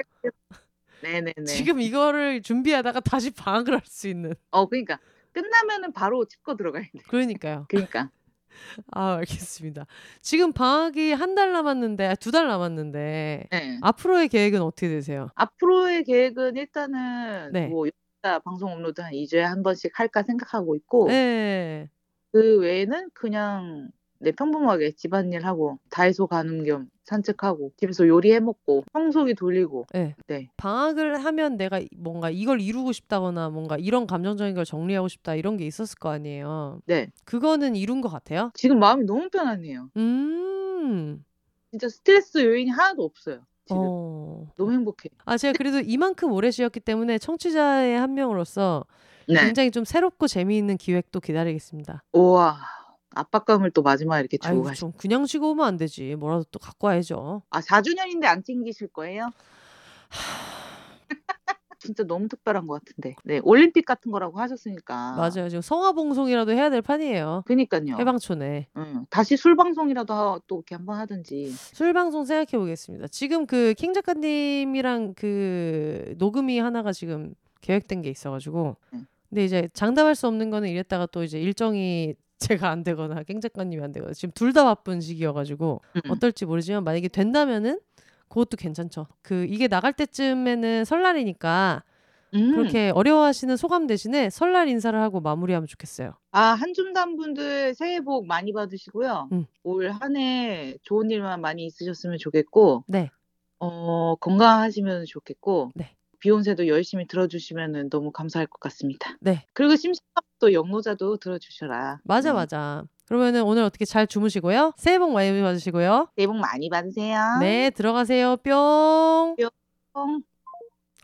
네네네. 지금 이거를 준비하다가 다시 방학을 할 수 있는. 어 그러니까 끝나면은 바로 짚고 들어가야 돼. 그러니까요. 그러니까. 아, 알겠습니다. 지금 방학이 한달 남았는데, 두달 남았는데, 네. 앞으로의 계획은 어떻게 되세요? 앞으로의 계획은 일단은 네. 뭐 여기다 방송 업로드 한 2 주에 한 번씩 할까 생각하고 있고 네. 그 외에는 그냥 네, 평범하게 집안일 하고 다이소 가는 겸 산책하고 집에서 요리해 먹고 청소기 돌리고 네. 네. 방학을 하면 내가 뭔가 이걸 이루고 싶다거나 뭔가 이런 감정적인 걸 정리하고 싶다 이런 게 있었을 거 아니에요. 네. 그거는 이룬 것 같아요? 지금 마음이 너무 편하네요. 음. 진짜 스트레스 요인이 하나도 없어요. 지금 어. 너무 행복해. 아, 제가 그래도 이만큼 오래 쉬었기 때문에 청취자의 한 명으로서 네. 굉장히 좀 새롭고 재미있는 기획도 기다리겠습니다. 우와. 압박감을 또 마지막에 이렇게 주고 아유, 가시. 좀 그냥 쉬고 오면 안 되지. 뭐라도 또 갖고 와야죠. 아 4주년인데 안 챙기실 거예요? 진짜 너무 특별한 것 같은데. 네 올림픽 같은 거라고 하셨으니까. 맞아요. 지금 성화봉송이라도 해야 될 판이에요. 그니까요. 해방촌에. 응. 다시 술 방송이라도 하- 또 이렇게 한번 하든지. 술방송 생각해 보겠습니다. 지금 그 킹 작가님이랑 그 녹음이 하나가 지금 계획된 게 있어가지고. 응. 근데 이제 장담할 수 없는 거는 이랬다가 또 이제 일정이 제가 안 되거나 킹 작가님이 안 되거나 지금 둘 다 바쁜 시기여가지고 음. 어떨지 모르지만 만약에 된다면은 그것도 괜찮죠. 그 이게 나갈 때쯤에는 설날이니까 음. 그렇게 어려워하시는 소감 대신에 설날 인사를 하고 마무리하면 좋겠어요. 아 한줌단 분들 새해 복 많이 받으시고요. 음. 올한 해 좋은 일만 많이 있으셨으면 좋겠고, 네. 어 건강하시면 좋겠고, 네. 비욘세도 열심히 들어주시면 너무 감사할 것 같습니다. 네. 그리고 심심하면 또 영노자도 들어주셔라. 맞아 네. 맞아. 그러면은 오늘 어떻게 잘 주무시고요. 새해 복 많이 받으시고요. 새해 복 많이 받으세요. 네, 들어가세요. 뿅. 뿅.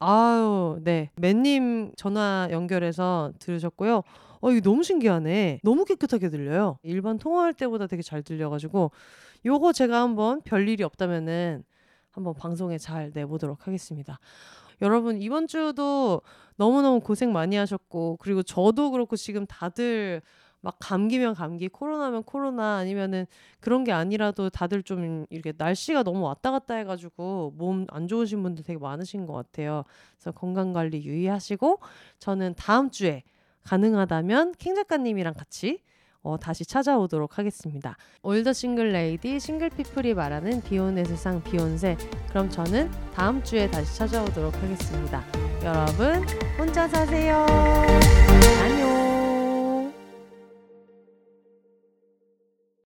아유, 네. 맨님 전화 연결해서 들으셨고요. 어, 이거 너무 신기하네. 너무 깨끗하게 들려요. 일반 통화할 때보다 되게 잘 들려가지고 요거 제가 한번 별일이 없다면은 한번 방송에 잘 내보도록 하겠습니다. 여러분 이번 주도 너무너무 고생 많이 하셨고 그리고 저도 그렇고 지금 다들 막 감기면 감기, 코로나면 코로나 아니면은 그런 게 아니라도 다들 좀 이렇게 날씨가 너무 왔다 갔다 해가지고 몸 안 좋으신 분들 되게 많으신 것 같아요. 그래서 건강 관리 유의하시고 저는 다음 주에 가능하다면 캥 작가님이랑 같이 어, 다시 찾아오도록 하겠습니다. All the single lady single people이 말하는 비혼의 세상 비혼세 그럼 저는 다음 주에 다시 찾아오도록 하겠습니다. 여러분 혼자 사세요. 안녕.